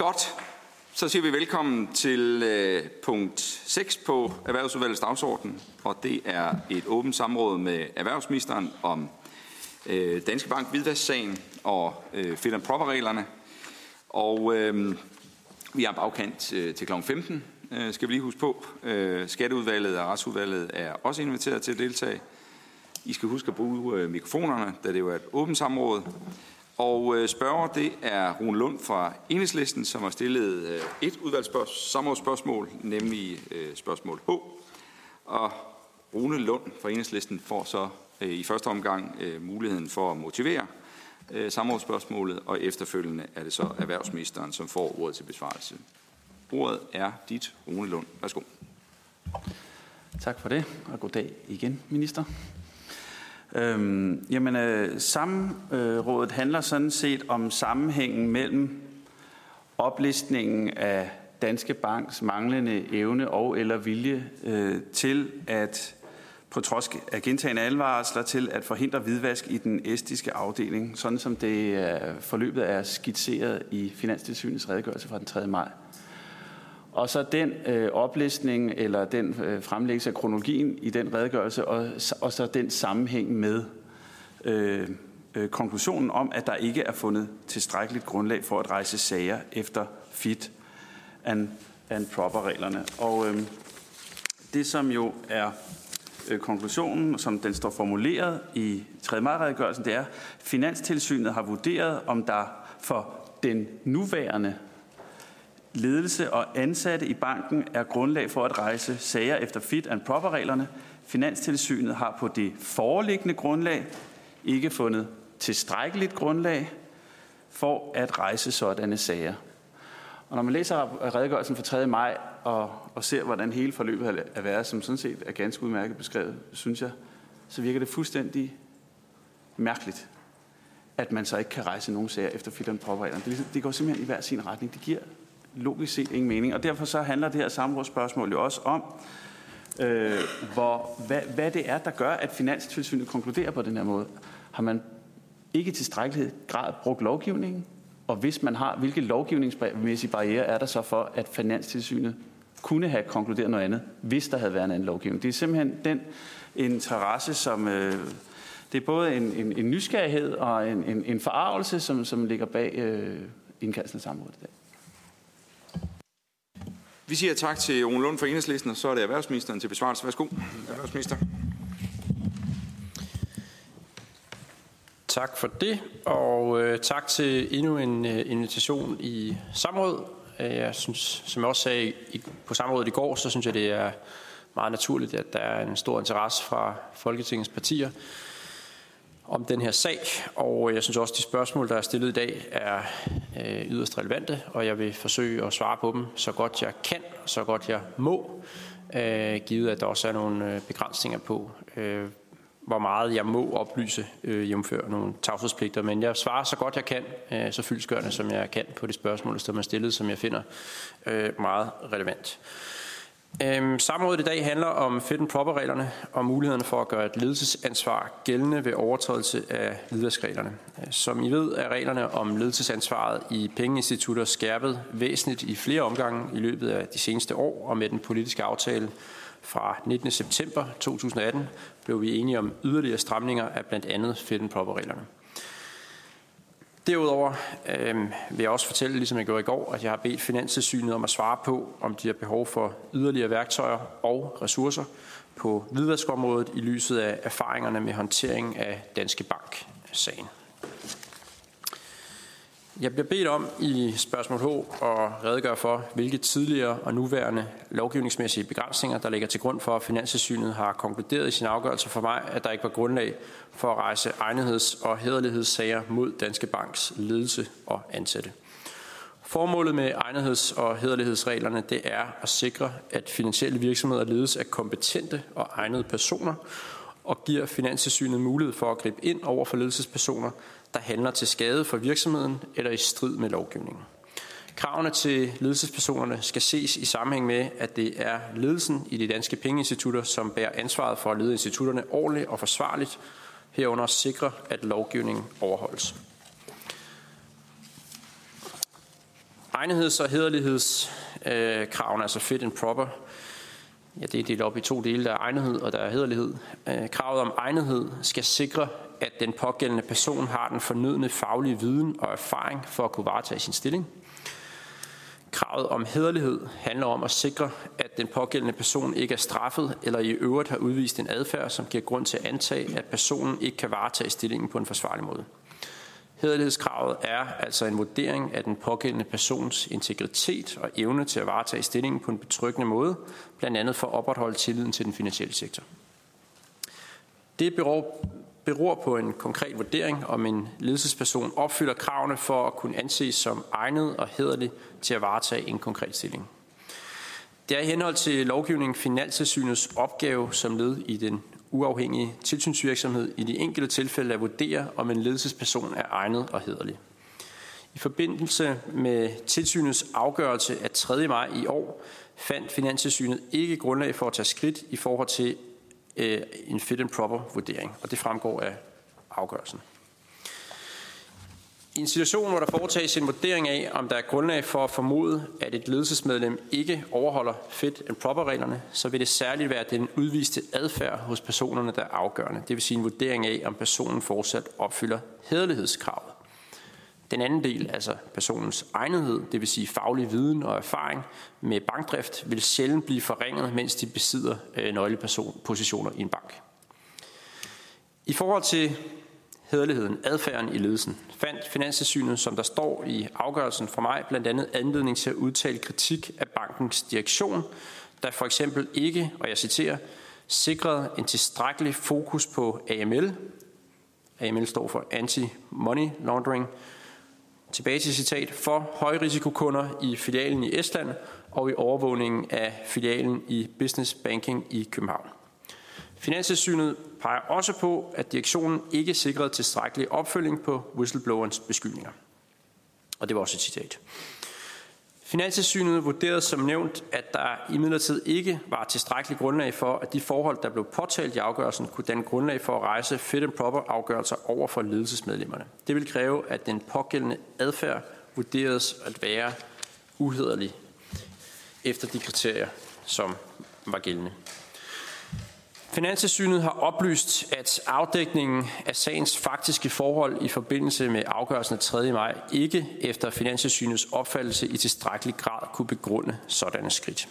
Godt. Så siger vi velkommen til øh, punkt 6 på Erhvervsudvalgets dagsorden, og det er et åbent samråd med erhvervsministeren om øh, Danske Bank hvidvasksagen og øh, fit and proper-reglerne. Og øh, vi har bagkant øh, til kl. 15, øh, skal vi lige huske på. Øh, Skatteudvalget og Retsudvalget er også inviteret til at deltage. I skal huske at bruge øh, mikrofonerne, da det jo er et åbent samråd. Og øh, spørger, det er Rune Lund fra Enhedslisten, som har stillet øh, et udvalgsspørgsmål, nemlig øh, spørgsmål H. Og Rune Lund fra Enhedslisten får så øh, i første omgang øh, muligheden for at motivere øh, samrådsspørgsmålet, og efterfølgende er det så erhvervsministeren, som får ordet til besvarelse. Ordet er dit, Rune Lund. Værsgo. Tak for det, og goddag igen, minister. Øhm, jamen, øh, samrådet handler sådan set om sammenhængen mellem oplistningen af Danske Banks manglende evne og eller vilje øh, til at på trods af gentagende advarsler til at forhindre hvidvask i den estiske afdeling, sådan som det øh, forløbet er skitseret i Finanstilsynets redegørelse fra den 3. maj. Og så den øh, oplistning eller den øh, fremlæggelse af kronologien i den redegørelse, og, og så den sammenhæng med øh, øh, konklusionen om, at der ikke er fundet tilstrækkeligt grundlag for at rejse sager efter fit and, and proper-reglerne. Og øh, det, som jo er øh, konklusionen, som den står formuleret i 3. maj-redegørelsen, det er, at Finanstilsynet har vurderet, om der for den nuværende ledelse og ansatte i banken er grundlag for at rejse sager efter fit and proper reglerne. Finanstilsynet har på det foreliggende grundlag ikke fundet tilstrækkeligt grundlag for at rejse sådanne sager. Og når man læser redegørelsen for 3. maj og, og ser, hvordan hele forløbet er været, som sådan set er ganske udmærket beskrevet, synes jeg, så virker det fuldstændig mærkeligt, at man så ikke kan rejse nogen sager efter fit and proper reglerne. Det, ligesom, det går simpelthen i hver sin retning. Det giver logisk set ingen mening. Og derfor så handler det her samrådsspørgsmål jo også om, øh, hvor, hvad, hvad det er, der gør, at Finanstilsynet konkluderer på den her måde. Har man ikke tilstrækkelig grad brugt lovgivningen? Og hvis man har, hvilke lovgivningsmæssige barriere er der så for, at Finanstilsynet kunne have konkluderet noget andet, hvis der havde været en anden lovgivning? Det er simpelthen den interesse, som... Øh, det er både en, en, en nysgerrighed og en, en, en forarvelse, som, som ligger bag øh, indkaldelsen af samrådet i dag. Vi siger tak til Rune Lund fra Enhedslisten, og så er det erhvervsministeren til besvarelse. Værsgo, erhvervsminister. Tak for det, og øh, tak til endnu en øh, invitation i samråd. Øh, jeg synes, som jeg også sagde i, på samrådet i går, så synes jeg, det er meget naturligt, at der er en stor interesse fra Folketingets partier om den her sag, og øh, jeg synes også, at de spørgsmål, der er stillet i dag, er øh, yderst relevante, og jeg vil forsøge at svare på dem så godt jeg kan, så godt jeg må, øh, givet at der også er nogle øh, begrænsninger på, øh, hvor meget jeg må oplyse, øh, jævnfør nogle tavshedspligter, men jeg svarer så godt jeg kan, øh, så fyldskørende som jeg kan på de spørgsmål, der er stillet, som jeg finder øh, meget relevant. Øhm, samrådet i dag handler om fit and proper-reglerne og mulighederne for at gøre et ledelsesansvar gældende ved overtrædelse af hvidvaskreglerne. Som I ved er reglerne om ledelsesansvaret i pengeinstitutter skærpet væsentligt i flere omgange i løbet af de seneste år, og med den politiske aftale fra 19. september 2018 blev vi enige om yderligere stramninger af blandt andet fit and proper-reglerne. Derudover øh, vil jeg også fortælle, ligesom jeg gjorde i går, at jeg har bedt Finanstilsynet om at svare på, om de har behov for yderligere værktøjer og ressourcer på hvidvaskområdet i lyset af erfaringerne med håndtering af Danske Bank-sagen. Jeg bliver bedt om i spørgsmål H at redegøre for, hvilke tidligere og nuværende lovgivningsmæssige begrænsninger, der ligger til grund for, at Finanssynet har konkluderet i sin afgørelse for mig, at der ikke var grundlag for at rejse egnetheds- og hederlighedssager mod Danske Banks ledelse og ansatte. Formålet med egnetheds- og hederlighedsreglerne det er at sikre, at finansielle virksomheder ledes af kompetente og egnede personer, og giver Finanssynet mulighed for at gribe ind over for ledelsespersoner, der handler til skade for virksomheden eller i strid med lovgivningen. Kravene til ledelsespersonerne skal ses i sammenhæng med, at det er ledelsen i de danske pengeinstitutter, som bærer ansvaret for at lede institutterne ordentligt og forsvarligt, herunder sikre, at lovgivningen overholdes. Egnetheds- og hederlighedskravene, altså fit and proper, ja, det er delt op i to dele. Der er egnethed, og der er hederlighed. Øh, kravet om egnethed skal sikre, at den pågældende person har den fornødne faglige viden og erfaring for at kunne varetage sin stilling. Kravet om hederlighed handler om at sikre, at den pågældende person ikke er straffet eller i øvrigt har udvist en adfærd, som giver grund til at antage, at personen ikke kan varetage stillingen på en forsvarlig måde. Hederlighedskravet er altså en vurdering af den pågældende persons integritet og evne til at varetage stillingen på en betryggende måde, blandt andet for at opretholde tilliden til den finansielle sektor. Det beror, beror på en konkret vurdering, om en ledelsesperson opfylder kravene for at kunne anses som egnet og hederlig til at varetage en konkret stilling. Det er i henhold til lovgivningen Finanstilsynets opgave som led i den uafhængige tilsynsvirksomhed i de enkelte tilfælde at vurdere, om en ledelsesperson er egnet og hederlig. I forbindelse med tilsynets afgørelse af 3. maj i år fandt Finanstilsynet ikke grundlag for at tage skridt i forhold til øh, en fit and proper vurdering, og det fremgår af afgørelsen. I en situation, hvor der foretages en vurdering af, om der er grundlag for at formode, at et ledelsesmedlem ikke overholder fit and proper reglerne, så vil det særligt være den udviste adfærd hos personerne, der er afgørende. Det vil sige en vurdering af, om personen fortsat opfylder hederlighedskravet. Den anden del, altså personens egnethed, det vil sige faglig viden og erfaring med bankdrift, vil sjældent blive forringet, mens de besidder nøglepersonpositioner nøglepositioner i en bank. I forhold til hederligheden, adfærden i ledelsen, fandt Finanstilsynet, som der står i afgørelsen fra mig, blandt andet anledning til at udtale kritik af bankens direktion, der for eksempel ikke, og jeg citerer, sikrede en tilstrækkelig fokus på AML. AML står for Anti-Money Laundering. Tilbage til citat. For højrisikokunder i filialen i Estland og i overvågningen af filialen i Business Banking i København. Finanstilsynet peger også på, at direktionen ikke sikrede tilstrækkelig opfølging på whistleblowerens beskyldninger. Og det var også et citat. Finanstilsynet vurderede som nævnt, at der imidlertid ikke var tilstrækkelig grundlag for, at de forhold, der blev påtalt i afgørelsen, kunne danne grundlag for at rejse fit and proper afgørelser over for ledelsesmedlemmerne. Det vil kræve, at den pågældende adfærd vurderes at være uhederlig efter de kriterier, som var gældende. Finanstilsynet har oplyst, at afdækningen af sagens faktiske forhold i forbindelse med afgørelsen af 3. maj ikke efter Finanstilsynets opfattelse i tilstrækkelig grad kunne begrunde sådanne skridt.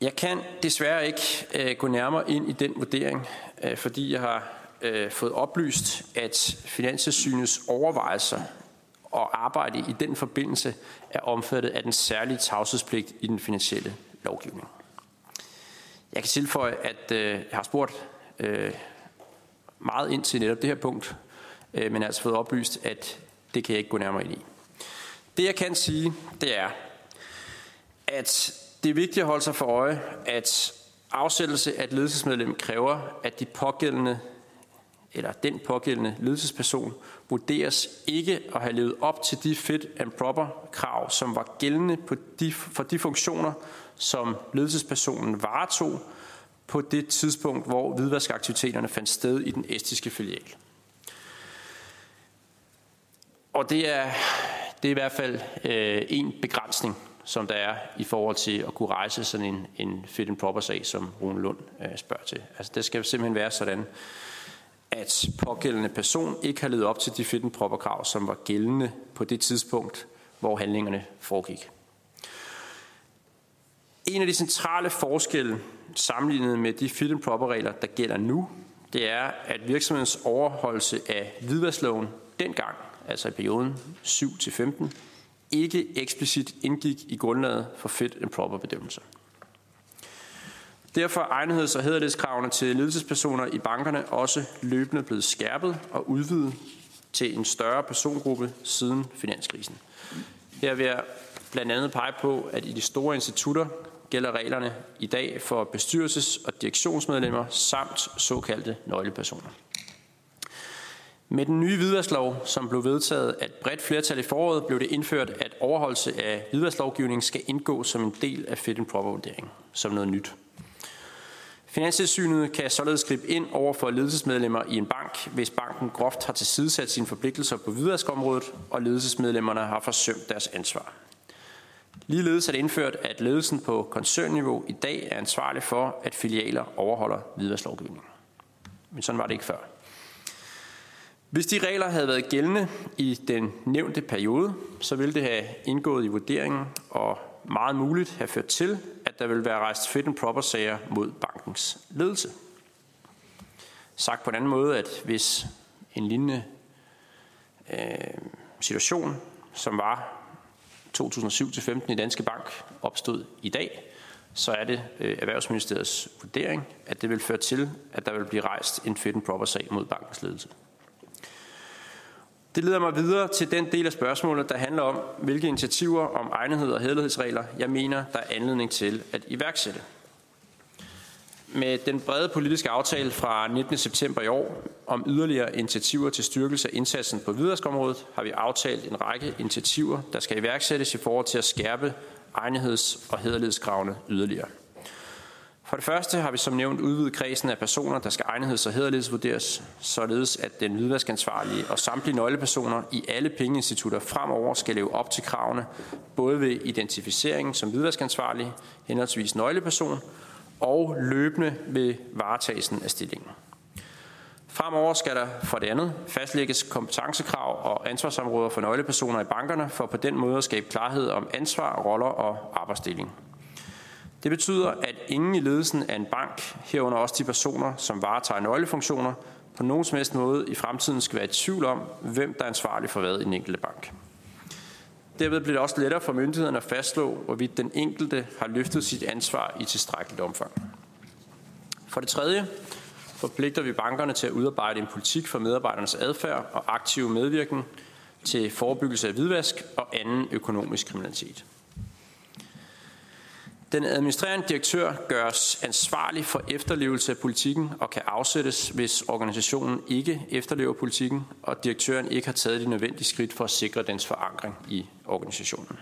Jeg kan desværre ikke øh, gå nærmere ind i den vurdering, øh, fordi jeg har øh, fået oplyst, at Finanstilsynets overvejelser og arbejde i den forbindelse er omfattet af den særlige tavshedspligt i den finansielle lovgivning. Jeg kan tilføje, at øh, jeg har spurgt øh, meget ind til netop det her punkt, øh, men har altså fået oplyst, at det kan jeg ikke gå nærmere ind i. Det jeg kan sige, det er, at det er vigtigt at holde sig for øje, at afsættelse af et ledelsesmedlem kræver, at de pågældende eller den pågældende ledelsesperson vurderes ikke at have levet op til de fit and proper krav, som var gældende på de, for de funktioner, som ledelsespersonen varetog på det tidspunkt, hvor hvidvaskaktiviteterne fandt sted i den estiske filial. Og det er, det er i hvert fald øh, en begrænsning, som der er i forhold til at kunne rejse sådan en, en fit and proper sag, som Rune Lund øh, spørger til. Altså det skal simpelthen være sådan, at pågældende person ikke har levet op til de fit and proper krav, som var gældende på det tidspunkt, hvor handlingerne foregik. En af de centrale forskelle sammenlignet med de fit and proper regler, der gælder nu, det er, at virksomhedens overholdelse af hvidvaskloven dengang, altså i perioden 7-15, ikke eksplicit indgik i grundlaget for fit and proper bedømmelser. Derfor er egnetheds- og hederlighedskravene til ledelsespersoner i bankerne også løbende blevet skærpet og udvidet til en større persongruppe siden finanskrisen. Her vil jeg blandt andet pege på, at i de store institutter gælder reglerne i dag for bestyrelses- og direktionsmedlemmer samt såkaldte nøglepersoner. Med den nye hvidvasklov, som blev vedtaget af et bredt flertal i foråret, blev det indført, at overholdelse af hvidvasklovgivningen skal indgå som en del af fit and proper vurdering, som noget nyt. Finanstilsynet kan således gribe ind over for ledelsesmedlemmer i en bank, hvis banken groft har tilsidesat sine forpligtelser på hvidvaskområdet, og ledelsesmedlemmerne har forsømt deres ansvar. Ligeledes er det indført, at ledelsen på koncernniveau i dag er ansvarlig for, at filialer overholder hvidvasklovgivningen. Men sådan var det ikke før. Hvis de regler havde været gældende i den nævnte periode, så ville det have indgået i vurderingen og meget muligt have ført til, at der ville være rejst fit and proper sager mod bankens ledelse. Sagt på en anden måde, at hvis en lignende øh, situation, som var 2007-15 i Danske Bank, opstod i dag, så er det øh, Erhvervsministeriets vurdering, at det vil føre til, at der vil blive rejst en fit and proper sag mod bankens ledelse. Det leder mig videre til den del af spørgsmålet, der handler om, hvilke initiativer om egnethed og hæderlighedsregler, jeg mener, der er anledning til at iværksætte. Med den brede politiske aftale fra 19. september i år om yderligere initiativer til styrkelse af indsatsen på videreskområdet, har vi aftalt en række initiativer, der skal iværksættes i forhold til at skærpe egnetheds- og hæderlighedskravene yderligere. For det første har vi som nævnt udvidet kredsen af personer, der skal egnetheds- og hederlighedsvurderes, således at den hvidvaskansvarlige og samtlige nøglepersoner i alle pengeinstitutter fremover skal leve op til kravene, både ved identificeringen som hvidvaskansvarlig, henholdsvis nøgleperson, og løbende ved varetagelsen af stillingen. Fremover skal der for det andet fastlægges kompetencekrav og ansvarsområder for nøglepersoner i bankerne, for på den måde at skabe klarhed om ansvar, roller og arbejdsdeling. Det betyder, at ingen i ledelsen af en bank, herunder også de personer, som varetager nøglefunktioner, på nogen som helst måde i fremtiden skal være i tvivl om, hvem der er ansvarlig for hvad i den enkelte bank. Derved bliver det også lettere for myndighederne at fastslå, hvorvidt den enkelte har løftet sit ansvar i tilstrækkeligt omfang. For det tredje forpligter vi bankerne til at udarbejde en politik for medarbejdernes adfærd og aktive medvirken til forebyggelse af hvidvask og anden økonomisk kriminalitet. Den administrerende direktør gøres ansvarlig for efterlevelse af politikken og kan afsættes, hvis organisationen ikke efterlever politikken, og direktøren ikke har taget de nødvendige skridt for at sikre dens forankring i organisationen.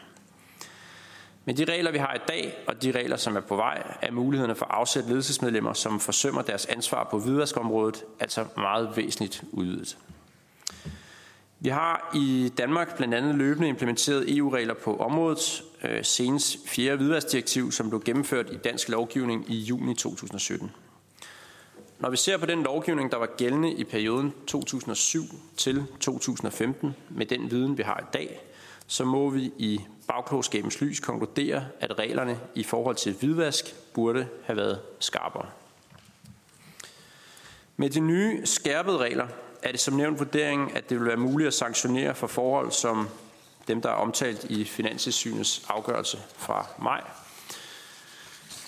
Med de regler, vi har i dag, og de regler, som er på vej, er mulighederne for at afsætte ledelsesmedlemmer, som forsømmer deres ansvar på hvidvaskområdet, altså meget væsentligt udvidet. Vi har i Danmark blandt andet løbende implementeret EU-regler på området, Øh, senest fjerde hvidvaskdirektiv, som blev gennemført i dansk lovgivning i juni 2017. Når vi ser på den lovgivning, der var gældende i perioden 2007 til 2015, med den viden, vi har i dag, så må vi i bagklogskabens lys konkludere, at reglerne i forhold til hvidvask burde have været skarpere. Med de nye skærpede regler er det som nævnt vurderingen, at det vil være muligt at sanktionere for forhold som dem, der er omtalt i Finanstilsynets afgørelse fra maj.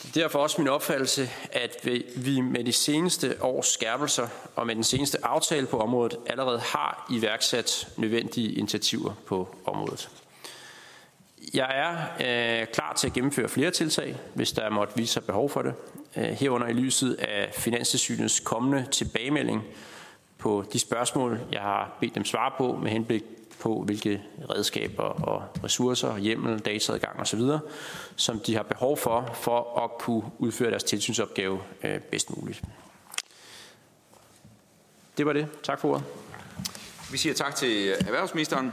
Det er derfor også min opfattelse, at vi med de seneste års skærpelser og med den seneste aftale på området allerede har iværksat nødvendige initiativer på området. Jeg er øh, klar til at gennemføre flere tiltag, hvis der måtte vise sig behov for det. Øh, herunder i lyset af Finanstilsynets kommende tilbagemelding på de spørgsmål, jeg har bedt dem svare på med henblik på, hvilke redskaber og ressourcer, hjemmel, dataadgang osv., som de har behov for, for at kunne udføre deres tilsynsopgave øh, bedst muligt. Det var det. Tak for ordet. Vi siger tak til erhvervsministeren,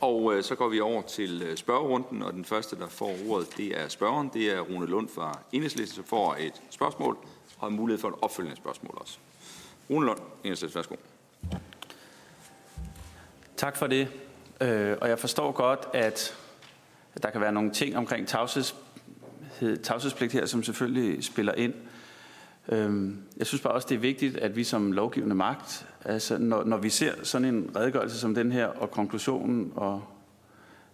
og øh, så går vi over til øh, spørgerunden, og den første, der får ordet, det er spørgeren. Det er Rune Lund fra Enhedslisten, som får et spørgsmål og har mulighed for et opfølgende spørgsmål også. Rune Lund, Enhedslisten, værsgo. Tak for det. Øh, og jeg forstår godt, at der kan være nogle ting omkring tavshedspligt her, som selvfølgelig spiller ind. Øhm, jeg synes bare også, det er vigtigt, at vi som lovgivende magt, altså når, når vi ser sådan en redegørelse som den her, og konklusionen, og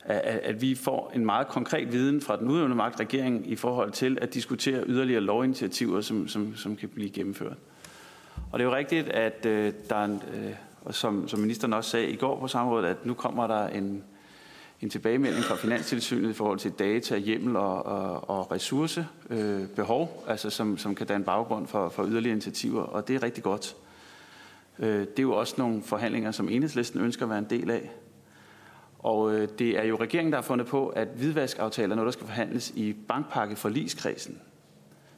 at, at vi får en meget konkret viden fra den udøvende magt, regeringen, i forhold til at diskutere yderligere lovinitiativer, som, som, som kan blive gennemført. Og det er jo rigtigt, at øh, der er en, øh, og som, som ministeren også sagde i går på samrådet, at nu kommer der en, en tilbagemelding fra Finanstilsynet i forhold til data, hjemmel og, og, og ressourcebehov, øh, altså som, som kan danne baggrund for, for yderligere initiativer, og det er rigtig godt. Øh, det er jo også nogle forhandlinger, som enhedslisten ønsker at være en del af. Og øh, det er jo regeringen, der har fundet på, at hvidvaskaftaler er noget, der skal forhandles i bankpakke for liskredsen.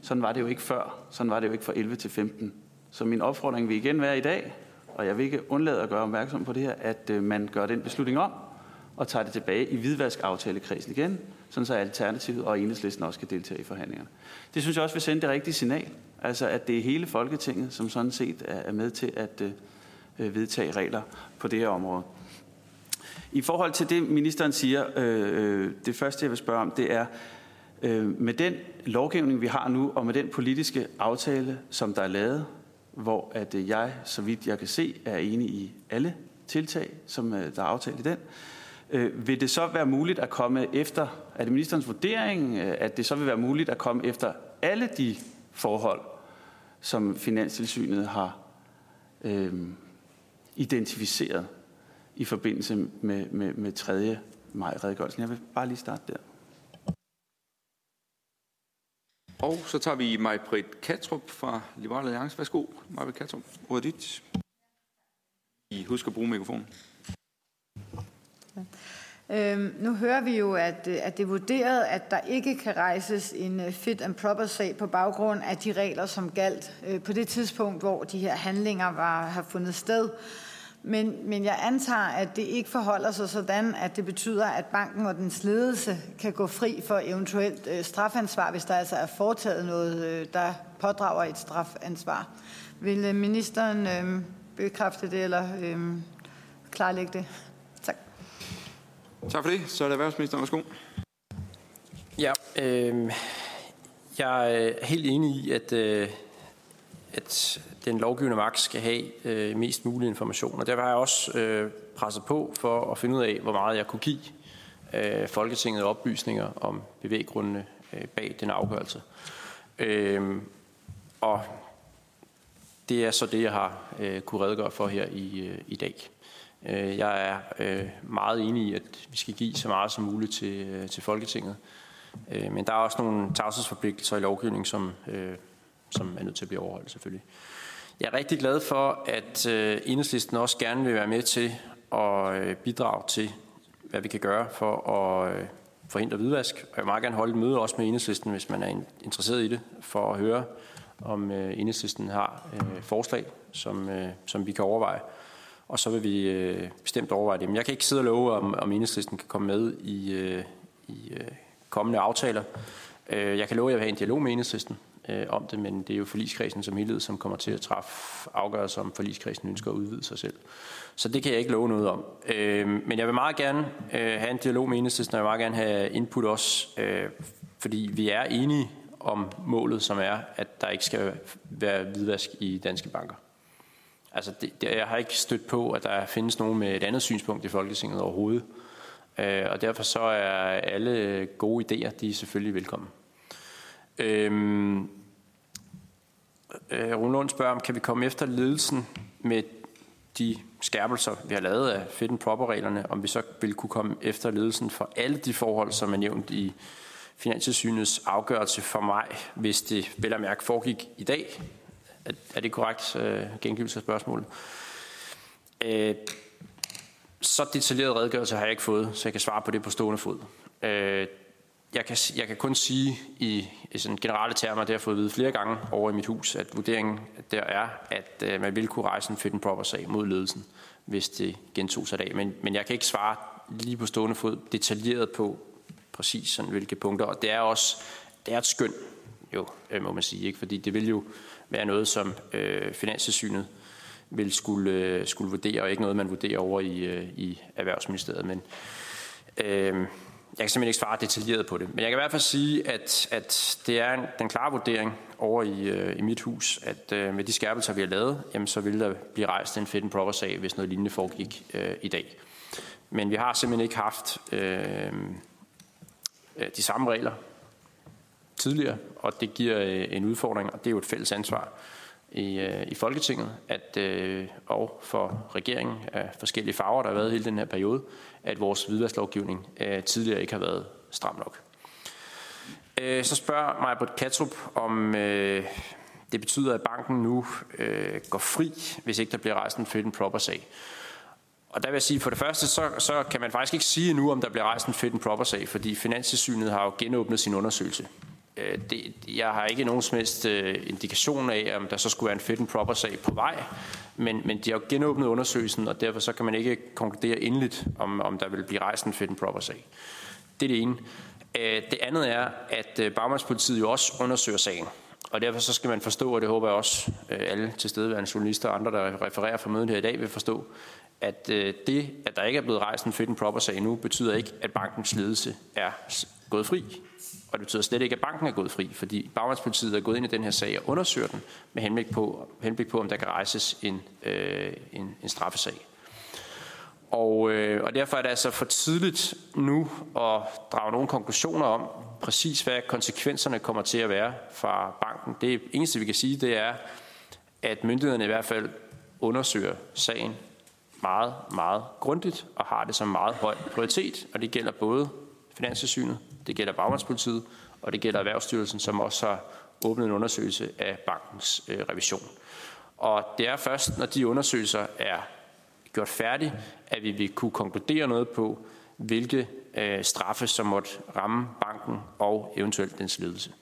Sådan var det jo ikke før. Sådan var det jo ikke fra 11 til 15. Så min opfordring vil igen være i dag, og jeg vil ikke undlade at gøre opmærksom på det her, at øh, man gør den beslutning om, og tager det tilbage i hvidvaskaftalekredsen igen, sådan så Alternativet og Enhedslisten også kan deltage i forhandlingerne. Det synes jeg også vil sende det rigtige signal, altså at det er hele Folketinget, som sådan set er med til at øh, øh, vedtage regler på det her område. I forhold til det, ministeren siger, øh, øh, det første jeg vil spørge om, det er, øh, med den lovgivning, vi har nu, og med den politiske aftale, som der er lavet, hvor at øh, jeg, så vidt jeg kan se, er enig i alle tiltag, som øh, der er aftalt i den, øh, vil det så være muligt at komme efter, er det ministerens vurdering, at det så vil være muligt at komme efter alle de forhold, som Finanstilsynet har øh, identificeret i forbindelse med, med, med 3. maj-redegørelsen? Jeg vil bare lige starte der. Og så tager vi Majbrit Katrup fra Liberale Alliance. Værsgo, Majbrit Katrup. Ordet dit. I husker at bruge mikrofonen. Øhm, nu hører vi jo, at, at det er vurderet, at der ikke kan rejses en øh, fit and proper sag på baggrund af de regler, som galt øh, på det tidspunkt, hvor de her handlinger var, har fundet sted. Men, men jeg antager, at det ikke forholder sig sådan, at det betyder, at banken og dens ledelse kan gå fri for eventuelt øh, strafansvar, hvis der altså er foretaget noget, øh, der pådrager et strafansvar. Vil øh, ministeren øh, bekræfte det eller øh, klarlægge det? Tak for det. Så er det erhvervsministeren. Værsgo. Ja, øh, jeg er helt enig i, at, øh, at øh, den lovgivende magt skal have øh, mest mulig information. Og derfor har jeg også øh, presset på for at finde ud af, hvor meget jeg kunne give øh, Folketinget oplysninger om bevæggrundene øh, bag den afgørelse. Øh, og det er så det, jeg har øh, kunne redegøre for her i, øh, i dag. Øh, jeg er øh, meget enig i, at vi skal give så meget som muligt til, øh, til Folketinget. Øh, men der er også nogle tavshedsforpligtelser i lovgivningen, som, øh, som er nødt til at blive overholdt selvfølgelig. Jeg er rigtig glad for, at øh, enhedslisten også gerne vil være med til at øh, bidrage til, hvad vi kan gøre for at øh, forhindre hvidvask. Og jeg vil meget gerne holde et møde også med enhedslisten, hvis man er interesseret i det, for at høre, om enhedslisten har forslag, som, som vi kan overveje og så vil vi øh, bestemt overveje det. Men jeg kan ikke sidde og love, om, om enhedslisten kan komme med i, øh, i øh, kommende aftaler. Øh, jeg kan love, at jeg vil have en dialog med enhedslisten øh, om det, men det er jo forligskredsen som helhed, som kommer til at træffe afgørelser, om forligskredsen ønsker at udvide sig selv. Så det kan jeg ikke love noget om. Øh, men jeg vil meget gerne øh, have en dialog med enhedslisten, og jeg vil meget gerne have input også, øh, fordi vi er enige om målet, som er, at der ikke skal være hvidvask i danske banker. Altså, det, det, jeg har ikke stødt på, at der findes nogen med et andet synspunkt i Folketinget overhovedet. Øh, og derfor så er alle gode idéer, de er selvfølgelig velkommen. Øhm, øh, Rune Lund spørger, om kan vi komme efter ledelsen med de skærpelser, vi har lavet af fit and proper-reglerne, om vi så vil kunne komme efter ledelsen for alle de forhold, som er nævnt i Finanstilsynets afgørelse for mig, hvis det vel og mærke foregik i dag, er, er det korrekt øh, gengivelse af spørgsmålet? Øh, så detaljeret redegørelse har jeg ikke fået, så jeg kan svare på det på stående fod. Øh, jeg, kan, jeg kan kun sige i, i sådan generelle termer, det har jeg fået at vide flere gange over i mit hus, at vurderingen der er, at øh, man vil kunne rejse en fit and proper sag mod ledelsen, hvis det gentog sig dag. Men, men jeg kan ikke svare lige på stående fod detaljeret på præcis sådan, hvilke punkter. Og det er også det er et skøn, jo, øh, må man sige, ikke? fordi det vil jo være noget, som øh, Finanssynet vil skulle, øh, skulle vurdere, og ikke noget, man vurderer over i, øh, i Erhvervsministeriet. Men øh, jeg kan simpelthen ikke svare detaljeret på det. Men jeg kan i hvert fald sige, at, at det er en, den klare vurdering over i, øh, i mit hus, at øh, med de skærpelser, vi har lavet, jamen, så ville der blive rejst en fit and proper sag, hvis noget lignende foregik øh, i dag. Men vi har simpelthen ikke haft øh, øh de samme regler tidligere, og det giver øh, en udfordring, og det er jo et fælles ansvar i, øh, i Folketinget, at, øh, og for regeringen af forskellige farver, der har været hele den her periode, at vores hvidvasklovgivning øh, tidligere ikke har været stram nok. Øh, så spørger mig på Katrup, om øh, det betyder, at banken nu går fri, hvis ikke der bliver rejst en fit and proper sag. Og der vil jeg sige, for det første, så, så kan man faktisk ikke sige nu, om der bliver rejst en fit and proper sag, fordi Finanstilsynet har jo genåbnet sin undersøgelse. Øh, det, jeg har ikke nogen som helst øh, indikation af, om der så skulle være en fit and proper sag på vej, men, men de har jo genåbnet undersøgelsen, og derfor så kan man ikke konkludere endeligt, om, om der vil blive rejst en fit and proper sag. Det er det ene. Øh, det andet er, at øh, Bagmandspolitiet jo også undersøger sagen. Og derfor så skal man forstå, og det håber jeg også alle tilstedeværende journalister og andre, der refererer fra mødet her i dag, vil forstå, at det, at der ikke er blevet rejst en fit and proper sag endnu, betyder ikke, at bankens ledelse er gået fri. Og det betyder slet ikke, at banken er gået fri, fordi bagmandspolitiet er gået ind i den her sag og undersøger den med henblik på, henblik på om der kan rejses en, øh, en, en straffesag. Og, øh, og derfor er det altså for tidligt nu at drage nogle konklusioner om præcis, hvad konsekvenserne kommer til at være fra banken. Det eneste, vi kan sige, det er, at myndighederne i hvert fald undersøger sagen meget, meget grundigt og har det som meget høj prioritet. Og det gælder både Finanssynet, det gælder Bagmandspolitiet, og det gælder Erhvervsstyrelsen, som også har åbnet en undersøgelse af bankens øh, revision. Og det er først, når de undersøgelser er gjort færdige, at vi vil kunne konkludere noget på, hvilke øh, straffe, som måtte ramme banken og eventuelt dens ledelse.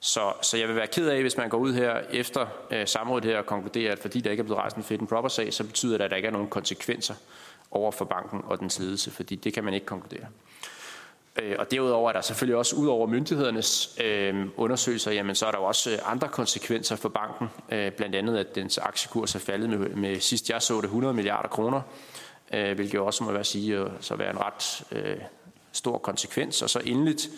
Så, så jeg vil være ked af, hvis man går ud her efter øh, samrådet her og konkluderer, at fordi der ikke er blevet rejst en fit and proper sag, så betyder det, at der ikke er nogen konsekvenser over for banken og dens ledelse, fordi det kan man ikke konkludere. Øh, og derudover er der selvfølgelig også, ud over myndighedernes øh, undersøgelser, jamen, så er der jo også øh, andre konsekvenser for banken. Øh, blandt andet, at dens aktiekurs er faldet med, med sidst jeg så det 100 milliarder kroner, øh, hvilket jo også må være sige, øh, så være en ret øh, stor konsekvens. Og så endeligt,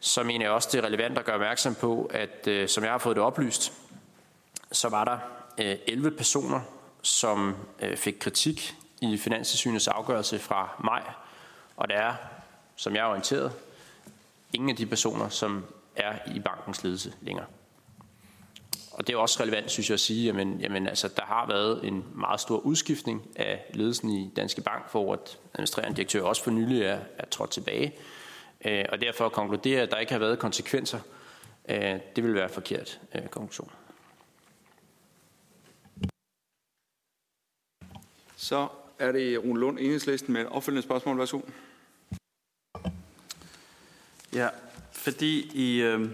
så mener jeg også, det er relevant at gøre opmærksom på, at øh, som jeg har fået det oplyst, så var der øh, 11 personer, som øh, fik kritik i Finanssynets afgørelse fra maj, og der er som jeg er orienteret, ingen af de personer, som er i bankens ledelse længere. Og det er også relevant, synes jeg, at sige, jamen, jamen, altså, der har været en meget stor udskiftning af ledelsen i Danske Bank, for at administrerende direktør også for nylig er, er trådt tilbage. Øh, og derfor at konkludere, at der ikke har været konsekvenser, øh, det vil være forkert øh, konklusion. Så er det Rune Lund, enhedslisten, med et opfølgende spørgsmål. Værsgo. Ja, fordi i, øh,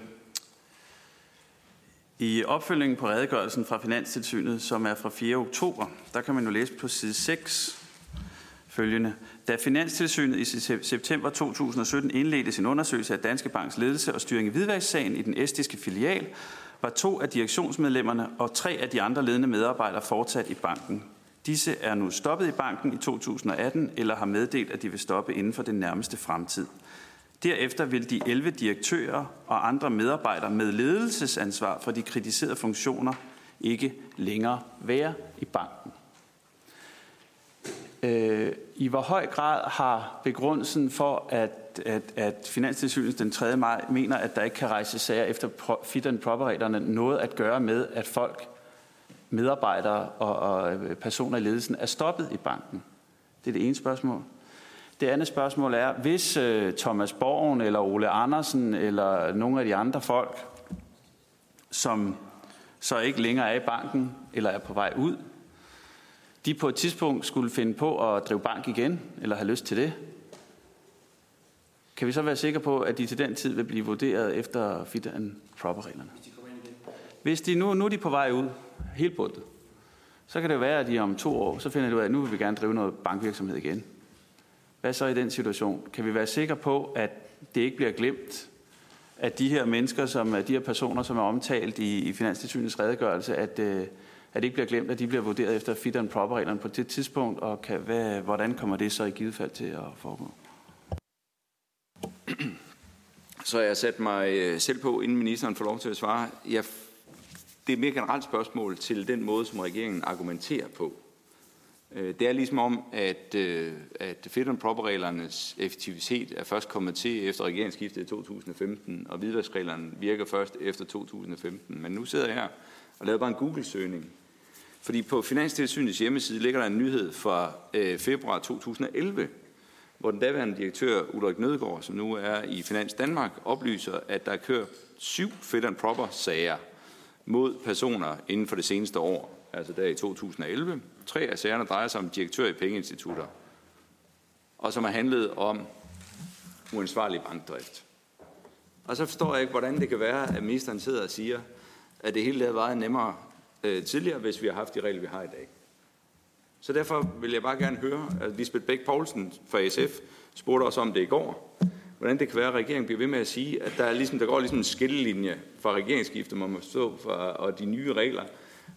i opfølgingen på redegørelsen fra Finanstilsynet, som er fra 4. oktober, der kan man jo læse på side 6 følgende. Da Finanstilsynet i september 2017 indledte sin undersøgelse af Danske Banks ledelse og styring i hvidvækstsagen i den estiske filial, var to af direktionsmedlemmerne og tre af de andre ledende medarbejdere fortsat i banken. Disse er nu stoppet i banken i 2018 eller har meddelt, at de vil stoppe inden for den nærmeste fremtid. Derefter vil de 11 direktører og andre medarbejdere med ledelsesansvar for de kritiserede funktioner ikke længere være i banken. Øh, I hvor høj grad har begrundelsen for, at, at, at Finanstilsynet den 3. maj mener, at der ikke kan rejse sager efter fit and proper noget at gøre med, at folk, medarbejdere og, og personer i ledelsen er stoppet i banken? Det er det ene spørgsmål. Det andet spørgsmål er, hvis uh, Thomas Borgen eller Ole Andersen eller nogle af de andre folk, som så ikke længere er i banken eller er på vej ud, de på et tidspunkt skulle finde på at drive bank igen, eller have lyst til det, kan vi så være sikre på, at de til den tid vil blive vurderet efter fit and proper reglerne? Hvis de nu, nu er de på vej ud, helt bundet, så kan det jo være, at de om to år, så finder de ud af, at nu vil vi gerne drive noget bankvirksomhed igen. Hvad så i den situation? Kan vi være sikre på, at det ikke bliver glemt, at de her mennesker, som er de her personer, som er omtalt i, i Finanstilsynets redegørelse, at, øh, at det ikke bliver glemt, at de bliver vurderet efter fit and proper reglerne på det tidspunkt, og kan, hvad, hvordan kommer det så i givet fald til at foregå? Så jeg sat mig øh, selv på, inden ministeren får lov til at svare. Jeg, det er et mere generelt spørgsmål til den måde, som regeringen argumenterer på. Øh, det er ligesom om, at, øh, at fit and proper-reglernes effektivitet er først kommet til efter regeringsskiftet i 2015, og hvidvaskreglerne virker først efter 2015. Men nu sidder jeg her og laver bare en Google-søgning. Fordi på Finanstilsynets hjemmeside ligger der en nyhed fra øh, februar 2011, hvor den daværende direktør Ulrik Nødgaard, som nu er i Finans Danmark, oplyser, at der er kørt syv fit and proper sager mod personer inden for det seneste år, altså der i 2011, Tre af sagerne drejer sig om direktør i pengeinstitutter, og som har handlet om uansvarlig bankdrift. Og så forstår jeg ikke, hvordan det kan være, at ministeren sidder og siger, at det hele havde været nemmere øh, tidligere, hvis vi har haft de regler, vi har i dag. Så derfor vil jeg bare gerne høre, at Lisbeth Bæk Poulsen fra SF spurgte os om det i går, hvordan det kan være, at regeringen bliver ved med at sige, at der, er ligesom, der går ligesom en skillelinje fra regeringsskiftet, man må stå for, og de nye regler,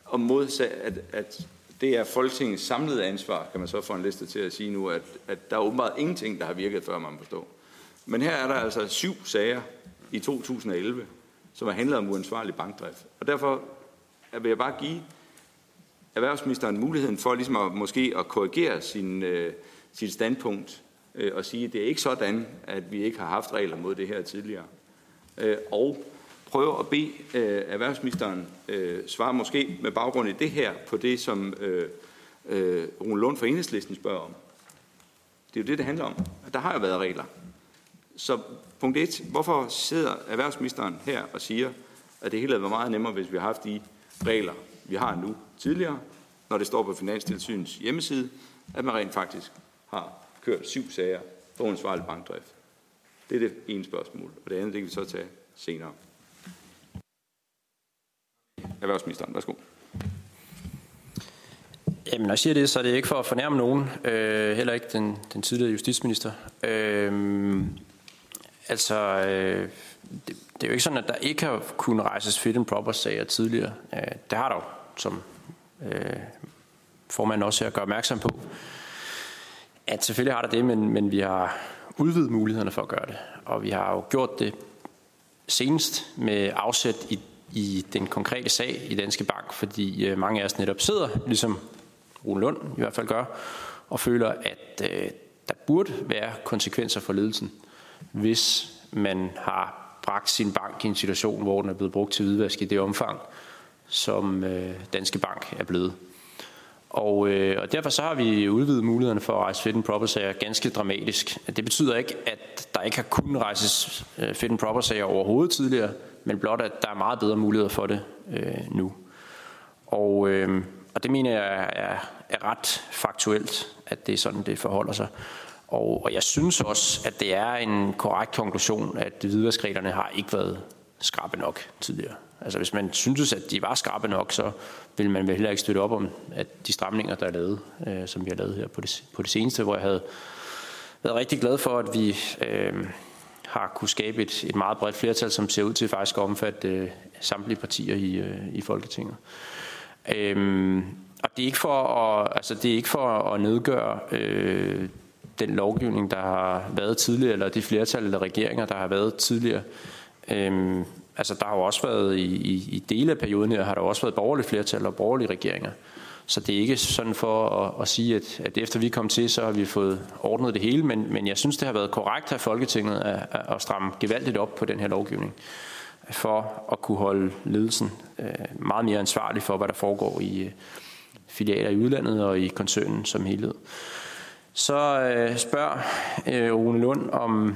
og modsat, at, at det er Folketingets samlede ansvar, kan man så få en liste til at sige nu, at, at der er åbenbart ingenting, der har virket, før man forstår. Men her er der altså syv sager i 2011, som har handlet om uansvarlig bankdrift. Og derfor vil jeg bare give erhvervsministeren muligheden for ligesom at, måske at korrigere sin, øh, sit standpunkt øh, og sige, at det er ikke sådan, at vi ikke har haft regler mod det her tidligere. Øh, og prøve at bede øh, erhvervsministeren øh, svare måske med baggrund i det her på det, som øh, øh, Rune Lund fra Enhedslisten spørger om. Det er jo det, det handler om. Der har jo været regler. Så punkt 1. Hvorfor sidder erhvervsministeren her og siger, at det hele havde været meget nemmere, hvis vi har haft de regler, vi har nu tidligere, når det står på Finanstilsynets hjemmeside, at man rent faktisk har kørt syv sager for uansvarlig bankdrift. Det er det ene spørgsmål, og det andet det kan vi så tage senere. Erhvervsministeren, værsgo. Jamen, når jeg siger det, så er det ikke for at fornærme nogen, øh, heller ikke den, den tidligere justitsminister. Øh, altså, øh, det, det er jo ikke sådan, at der ikke har kunnet rejses fit and proper sager tidligere. Øh, det har der jo, som øh, formanden også her gør opmærksom på. At selvfølgelig har der det, men, men vi har udvidet mulighederne for at gøre det. Og vi har jo gjort det senest med afsæt i i den konkrete sag i Danske Bank, fordi øh, mange af os netop sidder, ligesom Rune Lund i hvert fald gør, og føler, at øh, der burde være konsekvenser for ledelsen, hvis man har bragt sin bank i en situation, hvor den er blevet brugt til hvidvask i det omfang, som øh, Danske Bank er blevet. Og, øh, og derfor så har vi udvidet mulighederne for at rejse fit and proper sager ganske dramatisk. Det betyder ikke, at der ikke har kunnet rejses øh, fit and proper sager overhovedet tidligere, men blot at der er meget bedre muligheder for det øh, nu. Og, øh, og det mener jeg er, er ret faktuelt, at det er sådan, det forholder sig. Og, og jeg synes også, at det er en korrekt konklusion, at hvidvaskreglerne har ikke været skarpe nok tidligere. Altså hvis man syntes, at de var skarpe nok, så vil man vel heller ikke støtte op om at de stramninger, der er lavet, øh, som vi har lavet her på det, på det seneste, hvor jeg havde været rigtig glad for, at vi øh, har kunne skabe et, et meget bredt flertal, som ser ud til faktisk at omfatte øh, samtlige partier i, øh, i Folketinget. Øh, og det er ikke for at, altså det er ikke for at nedgøre øh, den lovgivning, der har været tidligere, eller de flertal eller regeringer, der har været tidligere. Øhm, altså der har jo også været i, i, i dele af perioden her, har der også været borgerlige flertal og borgerlige regeringer. Så det er ikke sådan for at, at sige, at, at efter vi kom til, så har vi fået ordnet det hele, men, men jeg synes, det har været korrekt af Folketinget at, at stramme gevaldigt op på den her lovgivning, for at kunne holde ledelsen øh, meget mere ansvarlig for, hvad der foregår i øh, filialer i udlandet og i koncernen som helhed. Så øh, spørger øh, Rune Lund om,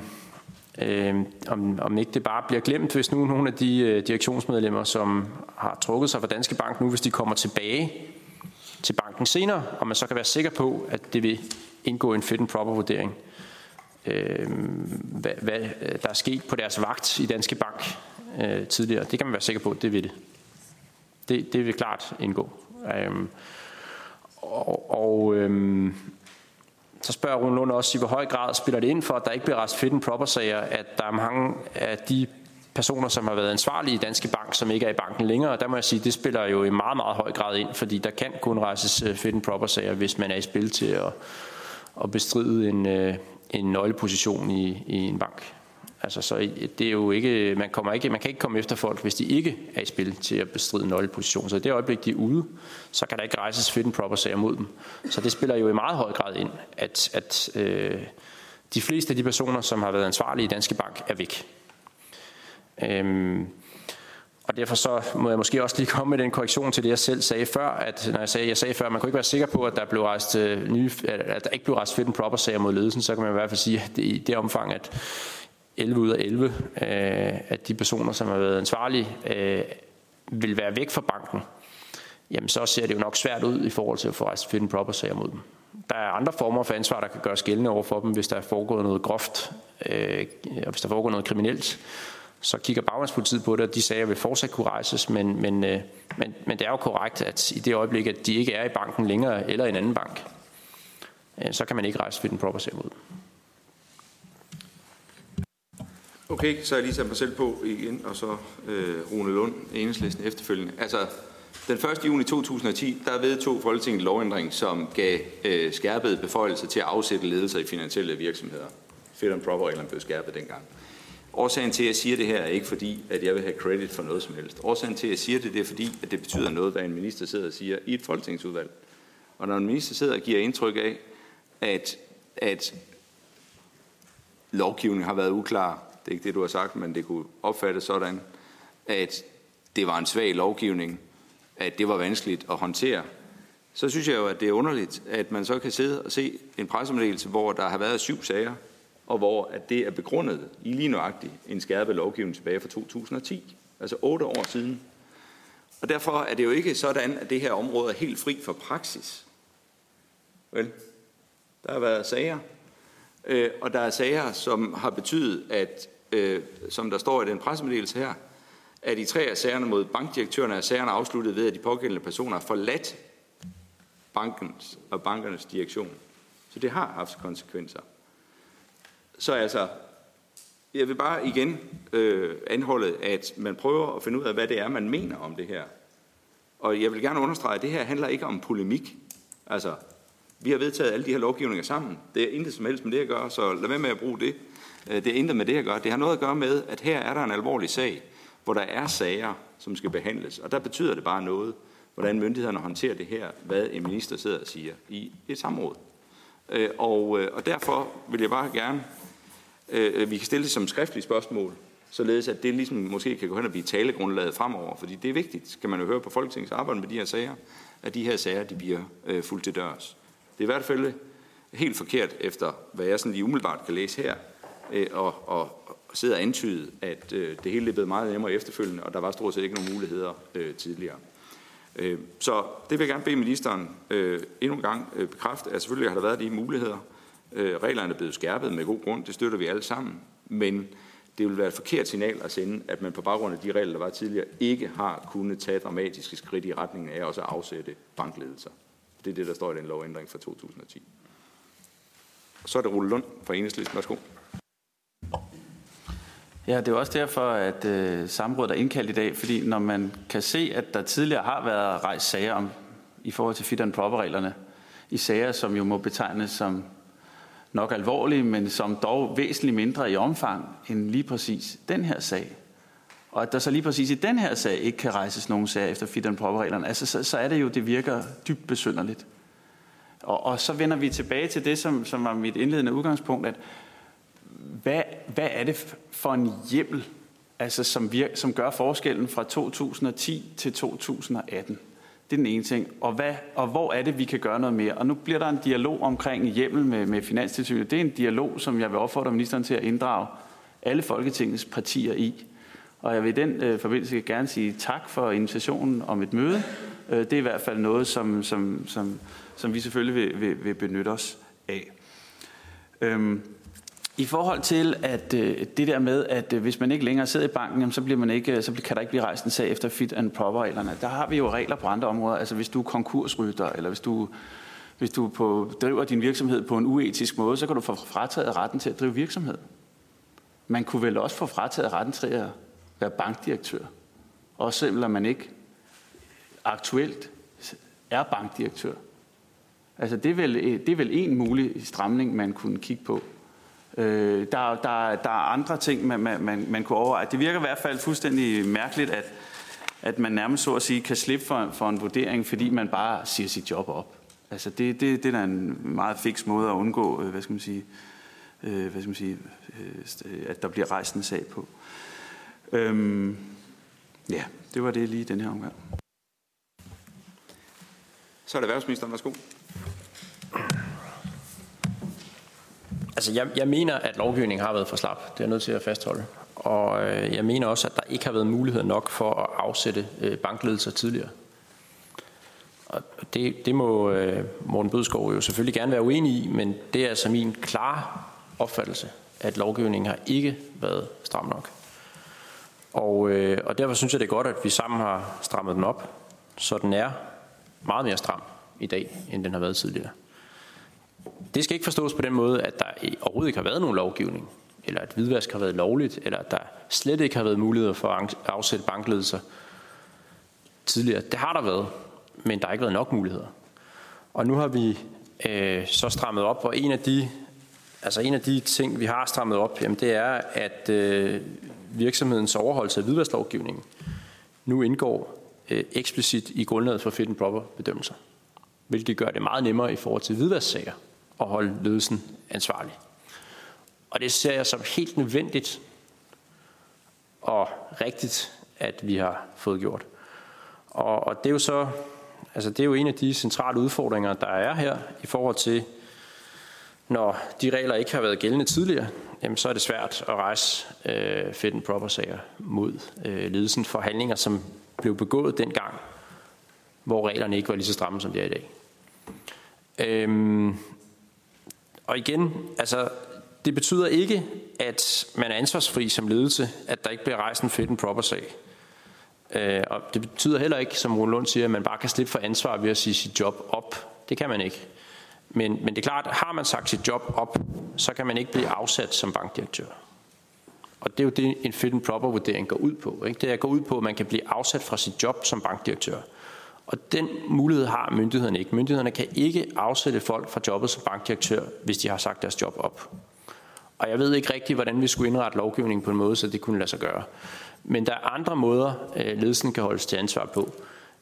øh, om, om ikke det bare bliver glemt, hvis nu nogle af de øh, direktionsmedlemmer, som har trukket sig fra Danske Bank nu, hvis de kommer tilbage til banken senere, og man så kan være sikker på, at det vil indgå en fit and proper vurdering. Øh, hvad, hvad øh, der er sket på deres vagt i Danske Bank øh, tidligere, det kan man være sikker på, det vil det. Det, det vil klart indgå. Øh, og og øh, så spørger Rune Lund også, i hvor høj grad spiller det ind for, at der ikke bliver rest fit and proper sager, at der er mange af de personer, som har været ansvarlige i Danske Bank, som ikke er i banken længere. Og der må jeg sige, det spiller jo i meget, meget høj grad ind, fordi der kan kun rejses øh, fit and proper sager, hvis man er i spil til at, at bestride en, øh, en nøgleposition i, i en bank. Altså, så det er jo ikke, man, kommer ikke, man kan ikke komme efter folk, hvis de ikke er i spil til at bestride nøgleposition. Så i det øjeblik, de er ude, så kan der ikke rejses fit and proper sager mod dem. Så det spiller jo i meget høj grad ind, at, at øh, de fleste af de personer, som har været ansvarlige i Danske Bank, er væk. Øhm, og derfor så må jeg måske også lige komme med den korrektion til det, jeg selv sagde før, at når jeg sagde, jeg sagde før, at man kunne ikke være sikker på, at der, blev rejst øh, nye, at der ikke blev rejst fit and proper sager mod ledelsen, så kan man i hvert fald sige, at det, i det omfang, at 11 ud af 11 øh, af de personer, som har været ansvarlige, øh, vil være væk fra banken, jamen så ser det jo nok svært ud i forhold til at få rejst fit and proper sager mod dem. Der er andre former for ansvar, der kan gøres gældende over for dem, hvis der er foregået noget groft, øh, og hvis der er foregået noget kriminelt, Så kigger bagmandspolitiet på det, og de sager vil fortsat kunne rejses, men, men, øh, men, men det er jo korrekt, at i det øjeblik, at de ikke er i banken længere, eller i en anden bank, øh, så kan man ikke rejse fit and proper sager mod. Okay, så jeg lige sat mig selv på igen, og så øh, Rune Lund, enhedslisten efterfølgende. Altså, den 1. juni 2010, der vedtog Folketinget lovændring, som gav øh, skærpede beføjelser til at afsætte ledelser i finansielle virksomheder. Fit and proper reglerne blev skærpet dengang. Årsagen til, at jeg siger det her, er ikke fordi, at jeg vil have credit for noget som helst. Årsagen til, at jeg siger det, det er fordi, at det betyder noget, hvad en minister sidder og siger i et folketingsudvalg. Og når en minister sidder og giver indtryk af, at, at lovgivningen har været uklar, det er ikke det, du har sagt, men det kunne opfattes sådan, at det var en svag lovgivning, at det var vanskeligt at håndtere, så synes jeg jo, at det er underligt, at man så kan sidde og se en pressemeddelelse, hvor der har været syv sager, og hvor at det er begrundet i lige nøjagtigt en skærpet lovgivning tilbage fra 2010, altså otte år siden. Og derfor er det jo ikke sådan, at det her område er helt fri for praksis. Vel? Der har været sager, øh, og der er sager, som har betydet, at øh, som der står i den pressemeddelelse her, at i tre af sagerne mod bankdirektørerne er sagerne afsluttet ved, at de pågældende personer har forladt bankens og bankernes direktion. Så det har haft konsekvenser. Så altså, jeg vil bare igen øh, anholde, at man prøver at finde ud af, hvad det er, man mener om det her. Og jeg vil gerne understrege, at det her handler ikke om polemik. Altså, vi har vedtaget alle de her lovgivninger sammen. Det er intet som helst med det at gøre, så lad være med at bruge det. Øh, det er intet med det at gøre. Det har noget at gøre med, at her er der en alvorlig sag, hvor der er sager, som skal behandles. Og der betyder det bare noget, hvordan myndighederne håndterer det her, hvad en minister sidder og siger i et samråd. Øh, og, øh, og derfor vil jeg bare gerne, vi kan stille det som skriftligt spørgsmål, således at det ligesom måske kan gå hen og blive talegrundlaget fremover, fordi det er vigtigt, skal man jo høre på Folketingets arbejde med de her sager, at de her sager de bliver fuldt til dørs. Det er i hvert fald øh, helt forkert, efter hvad jeg sådan lige umiddelbart kan læse her, øh, og, og, sidde og antyde, at øh, det hele er blevet meget nemmere efterfølgende, og der var stort set ikke nogen muligheder tidligere. Øh, så det vil jeg gerne bede ministeren øh, endnu en gang øh, bekræfte, at selvfølgelig har der været de muligheder. Reglerne er blevet skærpet med god grund, det støtter vi alle sammen, men det vil være et forkert signal at sende, at man på baggrund af de regler, der var tidligere, ikke har kunnet tage dramatiske skridt i retningen af også at afsætte bankledelser. Det er det, der står i den lovændring fra 2010. Så er det Rulle Lund fra Enhedslisten. Værsgo. Ja, det er også derfor, at øh, samrådet er indkaldt i dag, fordi når man kan se, at der tidligere har været rejst sager om, i forhold til fit and proper-reglerne, i sager, som jo må betegnes som nok alvorlige, men som dog væsentligt mindre i omfang end lige præcis den her sag. Og at der så lige præcis i den her sag ikke kan rejses nogen sager efter fit and proper-reglerne, altså så, så er det jo, det virker dybt besynderligt. Og, og så vender vi tilbage til det, som, som var mit indledende udgangspunkt, at hvad, hvad er det for en hjemmel, altså som, vir, som gør forskellen fra 2010 til 2018? Det er den ene ting. Og, hvad, og hvor er det, vi kan gøre noget mere? Og nu bliver der en dialog omkring hjemmel med, med Finanstilsynet. Det er en dialog, som jeg vil opfordre ministeren til at inddrage alle Folketingets partier i. Og jeg vil i den øh, forbindelse gerne sige tak for invitationen om et møde. Øh, det er i hvert fald noget, som, som, som, som vi selvfølgelig vil, vil, vil benytte os af. Øhm, i forhold til at øh, det der med, at øh, hvis man ikke længere sidder i banken, jamen, så, bliver man ikke, øh, så kan der ikke blive rejst en sag efter fit and proper reglerne. Der har vi jo regler på andre områder. Altså hvis du er konkursrytter, eller hvis du, hvis du på, driver din virksomhed på en uetisk måde, så kan du få frataget retten til at drive virksomhed. Man kunne vel også få frataget retten til at være bankdirektør. Også selvom man ikke aktuelt er bankdirektør. Altså det er vel, det er vel en mulig stramning, man kunne kigge på. Øh, der, der, der er andre ting, man, man, man kunne overveje. Det virker i hvert fald fuldstændig mærkeligt, at, at man nærmest så at sige kan slippe for, for en vurdering, fordi man bare siger sit job op. Altså det, det, det er da en meget fix måde at undgå, øh, hvad skal man sige, øh, hvad skal man sige, øh, at der bliver rejst en sag på. Øhm, ja, det var det lige den her omgang. Så er det erhvervsministeren, værsgo. Altså, jeg, jeg mener, at lovgivningen har været for slap. Det er jeg nødt til at fastholde. Og øh, jeg mener også, at der ikke har været mulighed nok for at afsætte øh, bankledelser tidligere. Og det, det må øh, Morten Bødskov jo selvfølgelig gerne være uenig i, men det er altså min klare opfattelse, at lovgivningen har ikke været stram nok. Og, øh, og derfor synes jeg, det er godt, at vi sammen har strammet den op, så den er meget mere stram i dag, end den har været tidligere. Det skal ikke forstås på den måde, at der overhovedet ikke har været nogen lovgivning, eller at hvidvask har været lovligt, eller at der slet ikke har været muligheder for at afsætte bankledelser tidligere. Det har der været, men der har ikke været nok muligheder. Og nu har vi øh, så strammet op, og en af de, altså en af de ting, vi har strammet op, jamen det er, at øh, virksomhedens overholdelse af hvidvasklovgivningen nu indgår øh, eksplicit i grundlaget for fit and proper bedømmelser, hvilket gør det meget nemmere i forhold til hvidvasksager at holde ledelsen ansvarlig. Og det ser jeg som helt nødvendigt og rigtigt, at vi har fået gjort. Og, og det er jo så altså det er jo en af de centrale udfordringer, der er her i forhold til, når de regler ikke har været gældende tidligere, jamen så er det svært at rejse øh, fit and proper sager mod øh, ledelsen for handlinger, som blev begået dengang, hvor reglerne ikke var lige så stramme, som de er i dag. Øhm, og igen, altså, det betyder ikke, at man er ansvarsfri som ledelse, at der ikke bliver rejst en fit and proper sag. Øh, og det betyder heller ikke, som Rune Lund siger, at man bare kan slippe for ansvar ved at sige sit job op. Det kan man ikke. Men, men det er klart, har man sagt sit job op, så kan man ikke blive afsat som bankdirektør. Og det er jo det, en fit and proper vurdering går ud på. Ikke? Det er at gå ud på, at man kan blive afsat fra sit job som bankdirektør. Og den mulighed har myndighederne ikke. Myndighederne kan ikke afsætte folk fra jobbet som bankdirektør, hvis de har sagt deres job op. Og jeg ved ikke rigtigt, hvordan vi skulle indrette lovgivningen på en måde, så det kunne lade sig gøre. Men der er andre måder, øh, ledelsen kan holdes til ansvar på.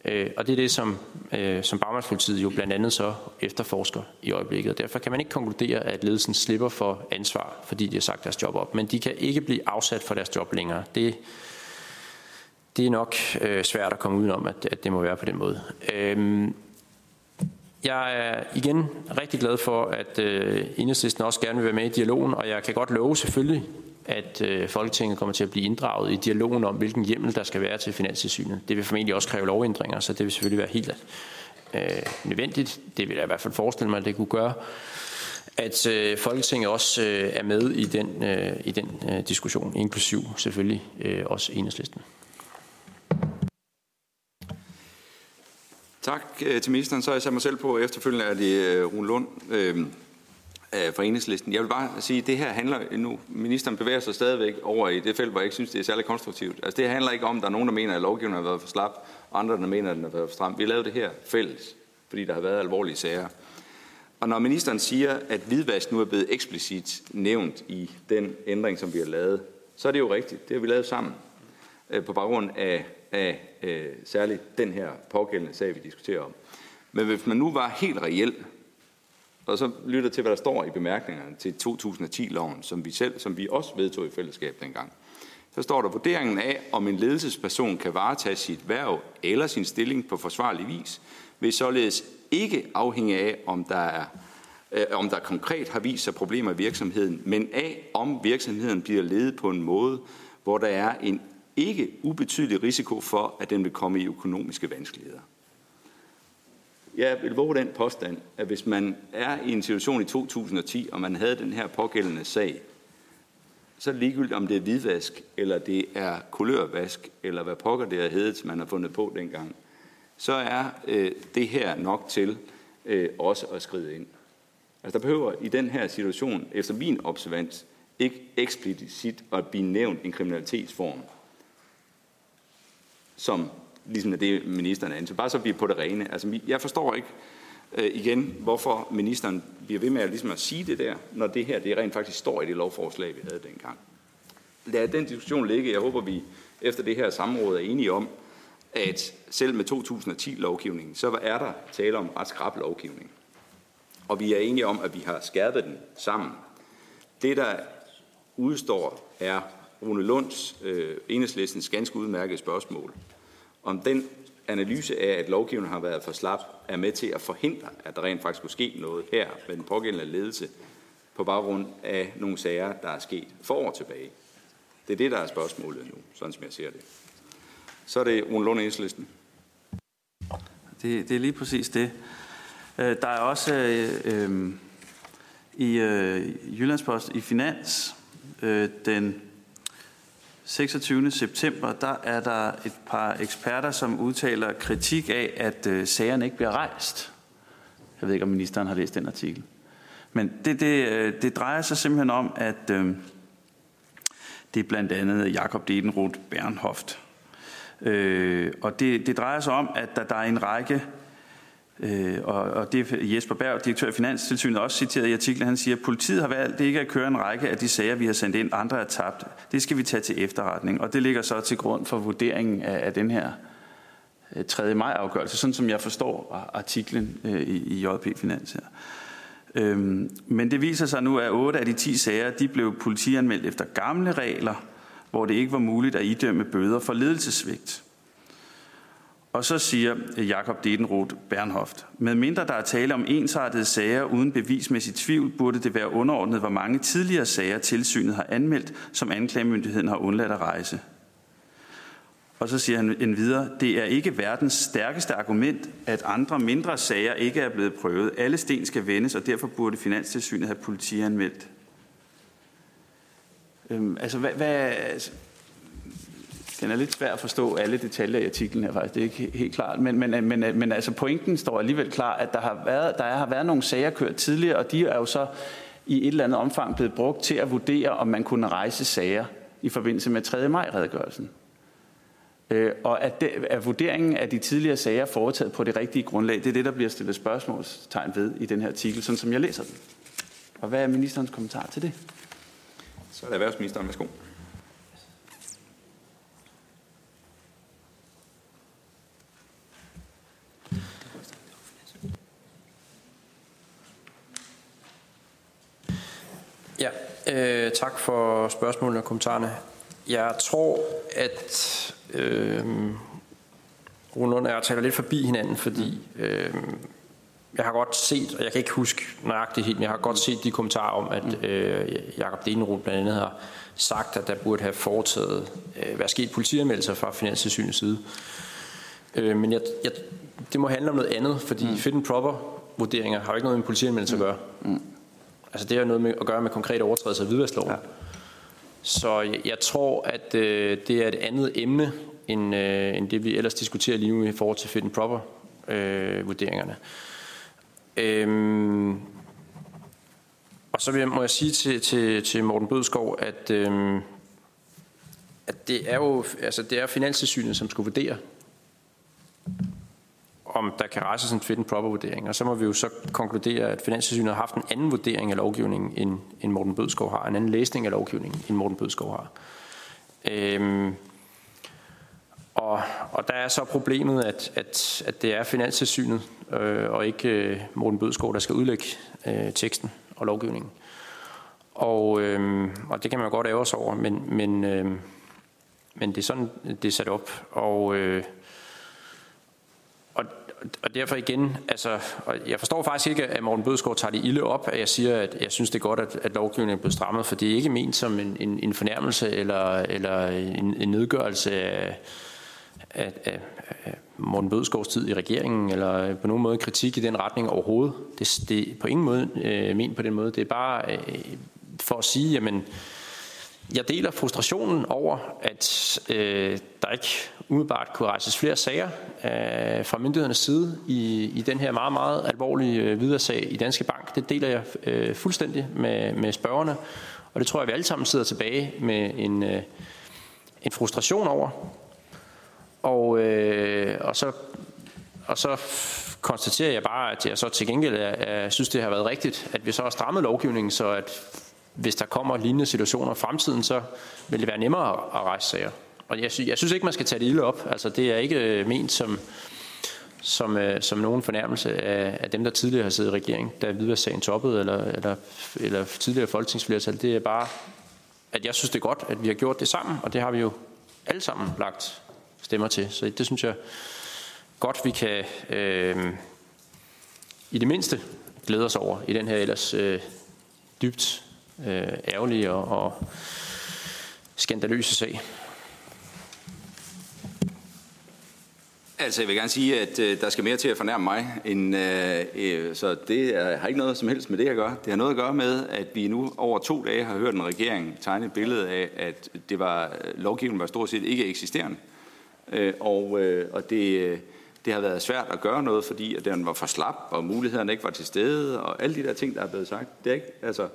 Øh, og det er det, som, øh, som bagmandspolitiet jo blandt andet så efterforsker i øjeblikket. Derfor kan man ikke konkludere, at ledelsen slipper for ansvar, fordi de har sagt deres job op. Men de kan ikke blive afsat for deres job længere. Det, det er nok øh, svært at komme udenom, at, at det må være på den måde. Øhm, jeg er igen rigtig glad for, at øh, enhedslisten også gerne vil være med i dialogen, og jeg kan godt love selvfølgelig, at øh, Folketinget kommer til at blive inddraget i dialogen om, hvilken hjemmel der skal være til finanssynet. Det vil formentlig også kræve lovændringer, så det vil selvfølgelig være helt øh, nødvendigt. Det vil jeg i hvert fald forestille mig, at det kunne gøre at øh, Folketinget også øh, er med i den, øh, i den øh, diskussion, inklusiv selvfølgelig øh, også enhedslisten. Tak øh, til ministeren. Så har jeg sat mig selv på. Efterfølgende er det øh, Rune Lund øh, fra enhedslisten. Jeg vil bare sige, at det her handler nu, ministeren bevæger sig stadigvæk over i det felt, hvor jeg ikke synes, det er særlig konstruktivt. Altså det handler ikke om, at der er nogen, der mener, at lovgivningen har været for slap, og andre, der mener, at den har været for stram. Vi lavede det her fælles, fordi der har været alvorlige sager. Og når ministeren siger, at hvidvask nu er blevet eksplicit nævnt i den ændring, som vi har lavet, så er det jo rigtigt. Det har vi lavet sammen øh, på baggrund af af øh, særligt den her pågældende sag, vi diskuterer om. Men hvis man nu var helt reel, og så lytter til, hvad der står i bemærkningerne til 2010-loven, som vi selv, som vi også vedtog i fællesskab dengang, så står der vurderingen af, om en ledelsesperson kan varetage sit værv eller sin stilling på forsvarlig vis, vil således ikke afhænge af, om der er øh, om der konkret har vist sig problemer i virksomheden, men af, om virksomheden bliver ledet på en måde, hvor der er en ikke ubetydelig risiko for, at den vil komme i økonomiske vanskeligheder. Jeg vil våge den påstand, at hvis man er i en situation i 2010, og man havde den her pågældende sag, så er det ligegyldigt, om det er hvidvask, eller det er kulørvask, eller hvad pokker det er heddet, man har fundet på dengang, så er øh, det her nok til øh, også at skride ind. Altså der behøver i den her situation, efter min observans, ikke eksplicit at blive nævnt en kriminalitetsform som ligesom er det, ministeren ansøger. Bare så vi er på det rene. Altså, jeg forstår ikke øh, igen, hvorfor ministeren bliver ved med at, ligesom at sige det der, når det her det rent faktisk står i det lovforslag, vi havde dengang. Lad den diskussion ligge. Jeg håber, vi efter det her samråd er enige om, at selv med 2010-lovgivningen, så er der tale om ret skrab lovgivning. Og vi er enige om, at vi har skærpet den sammen. Det, der udstår, er Rune Lunds, øh, enhedslistens ganske udmærkede spørgsmål, om den analyse af, at lovgivningen har været for slap, er med til at forhindre, at der rent faktisk kunne ske noget her med den pågældende ledelse på baggrund af nogle sager, der er sket for år tilbage. Det er det, der er spørgsmålet nu, sådan som jeg ser det. Så er det Rune Lund Enhedslisten. Det, det er lige præcis det. Øh, der er også øh, øh, i øh, Jyllandspost i Finans øh, den 26. september, der er der et par eksperter, som udtaler kritik af, at øh, sagerne ikke bliver rejst. Jeg ved ikke, om ministeren har læst den artikel. Men det, det, øh, det drejer sig simpelthen om, at øh, det er blandt andet Jakob Dedenroth Bernhoft. Øh, og det, det drejer sig om, at der, der er en række Øh, og, og det er Jesper Berg, direktør i Finanstilsynet, også citeret i artiklen. Han siger, at politiet har valgt ikke at køre en række af de sager, vi har sendt ind. Andre er tabt. Det skal vi tage til efterretning. Og det ligger så til grund for vurderingen af, af den her øh, 3. Maj afgørelse, sådan som jeg forstår artiklen øh, i, i JP Finans her. Øhm, men det viser sig nu, at 8 af de 10 sager, de blev politianmeldt efter gamle regler, hvor det ikke var muligt at idømme bøder for ledelsesvigt. Og så siger Jakob Dedenroth Bernhoft, med mindre der er tale om ensartede sager uden bevismæssig tvivl, burde det være underordnet, hvor mange tidligere sager tilsynet har anmeldt, som anklagemyndigheden har undladt at rejse. Og så siger han endvidere, det er ikke verdens stærkeste argument, at andre mindre sager ikke er blevet prøvet. Alle sten skal vendes, og derfor burde Finanstilsynet have politianmeldt. Øhm, altså, hvad, hvad, den er lidt svær at forstå alle detaljer i artiklen her faktisk, det er ikke helt klart. Men, men, men, men altså pointen står alligevel klar, at der har, været, der har været nogle sager kørt tidligere, og de er jo så i et eller andet omfang blevet brugt til at vurdere, om man kunne rejse sager i forbindelse med 3. maj-redegørelsen. Øh, og at, det, at vurderingen af de tidligere sager foretaget på det rigtige grundlag, det er det, der bliver stillet spørgsmålstegn ved i den her artikel, sådan som jeg læser den. Og hvad er ministerens kommentar til det? Så er det erhvervsministeren. Værsgo. Ja, øh, tak for spørgsmålene og kommentarerne. Jeg tror, at øh, Rune og jeg taler lidt forbi hinanden, fordi øh, jeg har godt set, og jeg kan ikke huske nøjagtigt helt, men jeg har godt set de kommentarer om, at øh, Jakob Deneroth blandt andet har sagt, at der burde have foretaget, øh, være sket politianmeldelser fra Finanssynets side. Øh, men jeg, jeg, det må handle om noget andet, fordi mm. fit and proper vurderinger har jo ikke noget med politianmeldelse at gøre. Mm. Altså det har noget med at gøre med konkrete overtrædelser af hvidvaskloven. Ja. Så jeg, jeg tror, at øh, det er et andet emne, end, øh, end det vi ellers diskuterer lige nu i forhold til fit and proper øh, vurderingerne. Øhm, og så vil jeg, må jeg sige til, til, til Morten Bødskov, at, øh, at det er jo altså det er Finanssynet, som skulle vurdere om der kan rejses en fit and proper vurdering. Og så må vi jo så konkludere, at Finanssynet har haft en anden vurdering af lovgivningen, end, end Morten Bødskov har. En anden læsning af lovgivningen, end Morten Bødskov har. Øhm, og, og der er så problemet, at, at, at det er Finanssynet øh, og ikke øh, Morten Bødskov, der skal udlægge øh, teksten og lovgivningen. Og, øh, og det kan man jo godt ære sig over, men, men, øh, men det er sådan, det er sat op. Og... Øh, og derfor igen, altså, og jeg forstår faktisk ikke, at Morten Bødskov tager det ilde op, at jeg siger, at jeg synes, det er godt, at, at lovgivningen er blevet strammet, for det er ikke ment som en, en, en fornærmelse eller, eller en, en nedgørelse af, af, af, af Morten Bødskovs tid i regeringen, eller på nogen måde kritik i den retning overhovedet. Det, det er på ingen måde øh, ment på den måde. Det er bare øh, for at sige, jamen, jeg deler frustrationen over, at øh, der ikke umiddelbart kunne rejses flere sager øh, fra myndighedernes side i, i den her meget, meget alvorlige øh, videre sag i Danske Bank. Det deler jeg øh, fuldstændig med, med spørgerne, og det tror jeg, vi alle sammen sidder tilbage med en, øh, en frustration over. Og, øh, og, så, og så konstaterer jeg bare, at jeg så til gengæld er, er, synes, det har været rigtigt, at vi så har strammet lovgivningen, så at hvis der kommer lignende situationer i fremtiden, så vil det være nemmere at rejse sager. Og jeg, sy- jeg synes ikke, man skal tage det ilde op. Altså, det er ikke øh, ment som, som, øh, som nogen fornærmelse af, af dem, der tidligere har siddet i regering, da sagen toppede, eller, eller, eller tidligere folketingsflertal. Det er bare, at jeg synes, det er godt, at vi har gjort det sammen, og det har vi jo alle sammen lagt stemmer til. Så det synes jeg godt, vi kan øh, i det mindste glæde os over i den her ellers øh, dybt øh, ærgerlige og, og skandaløse sag. Altså, jeg vil gerne sige, at øh, der skal mere til at fornærme mig, end, øh, øh, så det er, har ikke noget som helst med det at gøre. Det har noget at gøre med, at vi nu over to dage har hørt en regering tegne et billede af, at det var, øh, lovgivningen var stort set ikke eksisterende. Øh, og øh, og det, øh, det har været svært at gøre noget, fordi at den var for slap, og mulighederne ikke var til stede, og alle de der ting, der er blevet sagt. Det er ikke, altså,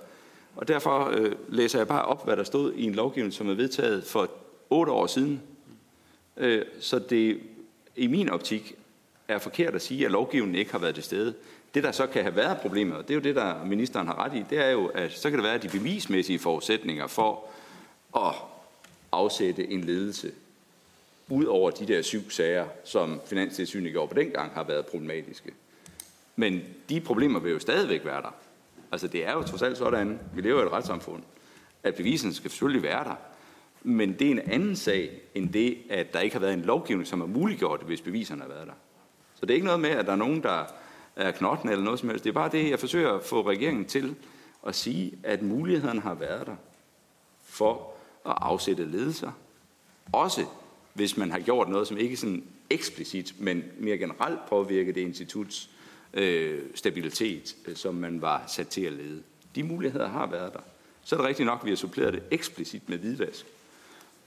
og derfor øh, læser jeg bare op, hvad der stod i en lovgivning, som er vedtaget for otte år siden. Øh, så det i min optik er forkert at sige, at lovgivningen ikke har været til stede. Det, der så kan have været problemet, og det er jo det, der ministeren har ret i, det er jo, at så kan det være, at de bevismæssige forudsætninger for at afsætte en ledelse, ud over de der syv sager, som Finanstilsynet gjorde på dengang, har været problematiske. Men de problemer vil jo stadigvæk være der. Altså det er jo trods alt sådan, vi lever i et retssamfund, at bevisen skal selvfølgelig være der. Men det er en anden sag, end det, at der ikke har været en lovgivning, som har muliggjort det, hvis beviserne har været der. Så det er ikke noget med, at der er nogen, der er knotten eller noget som helst. Det er bare det, jeg forsøger at få regeringen til at sige, at muligheden har været der for at afsætte ledelser. Også hvis man har gjort noget, som ikke sådan eksplicit, men mere generelt påvirker det instituts øh, stabilitet, øh, som man var sat til at lede. De muligheder har været der. Så er det rigtigt nok, at vi har suppleret det eksplicit med hvidvask.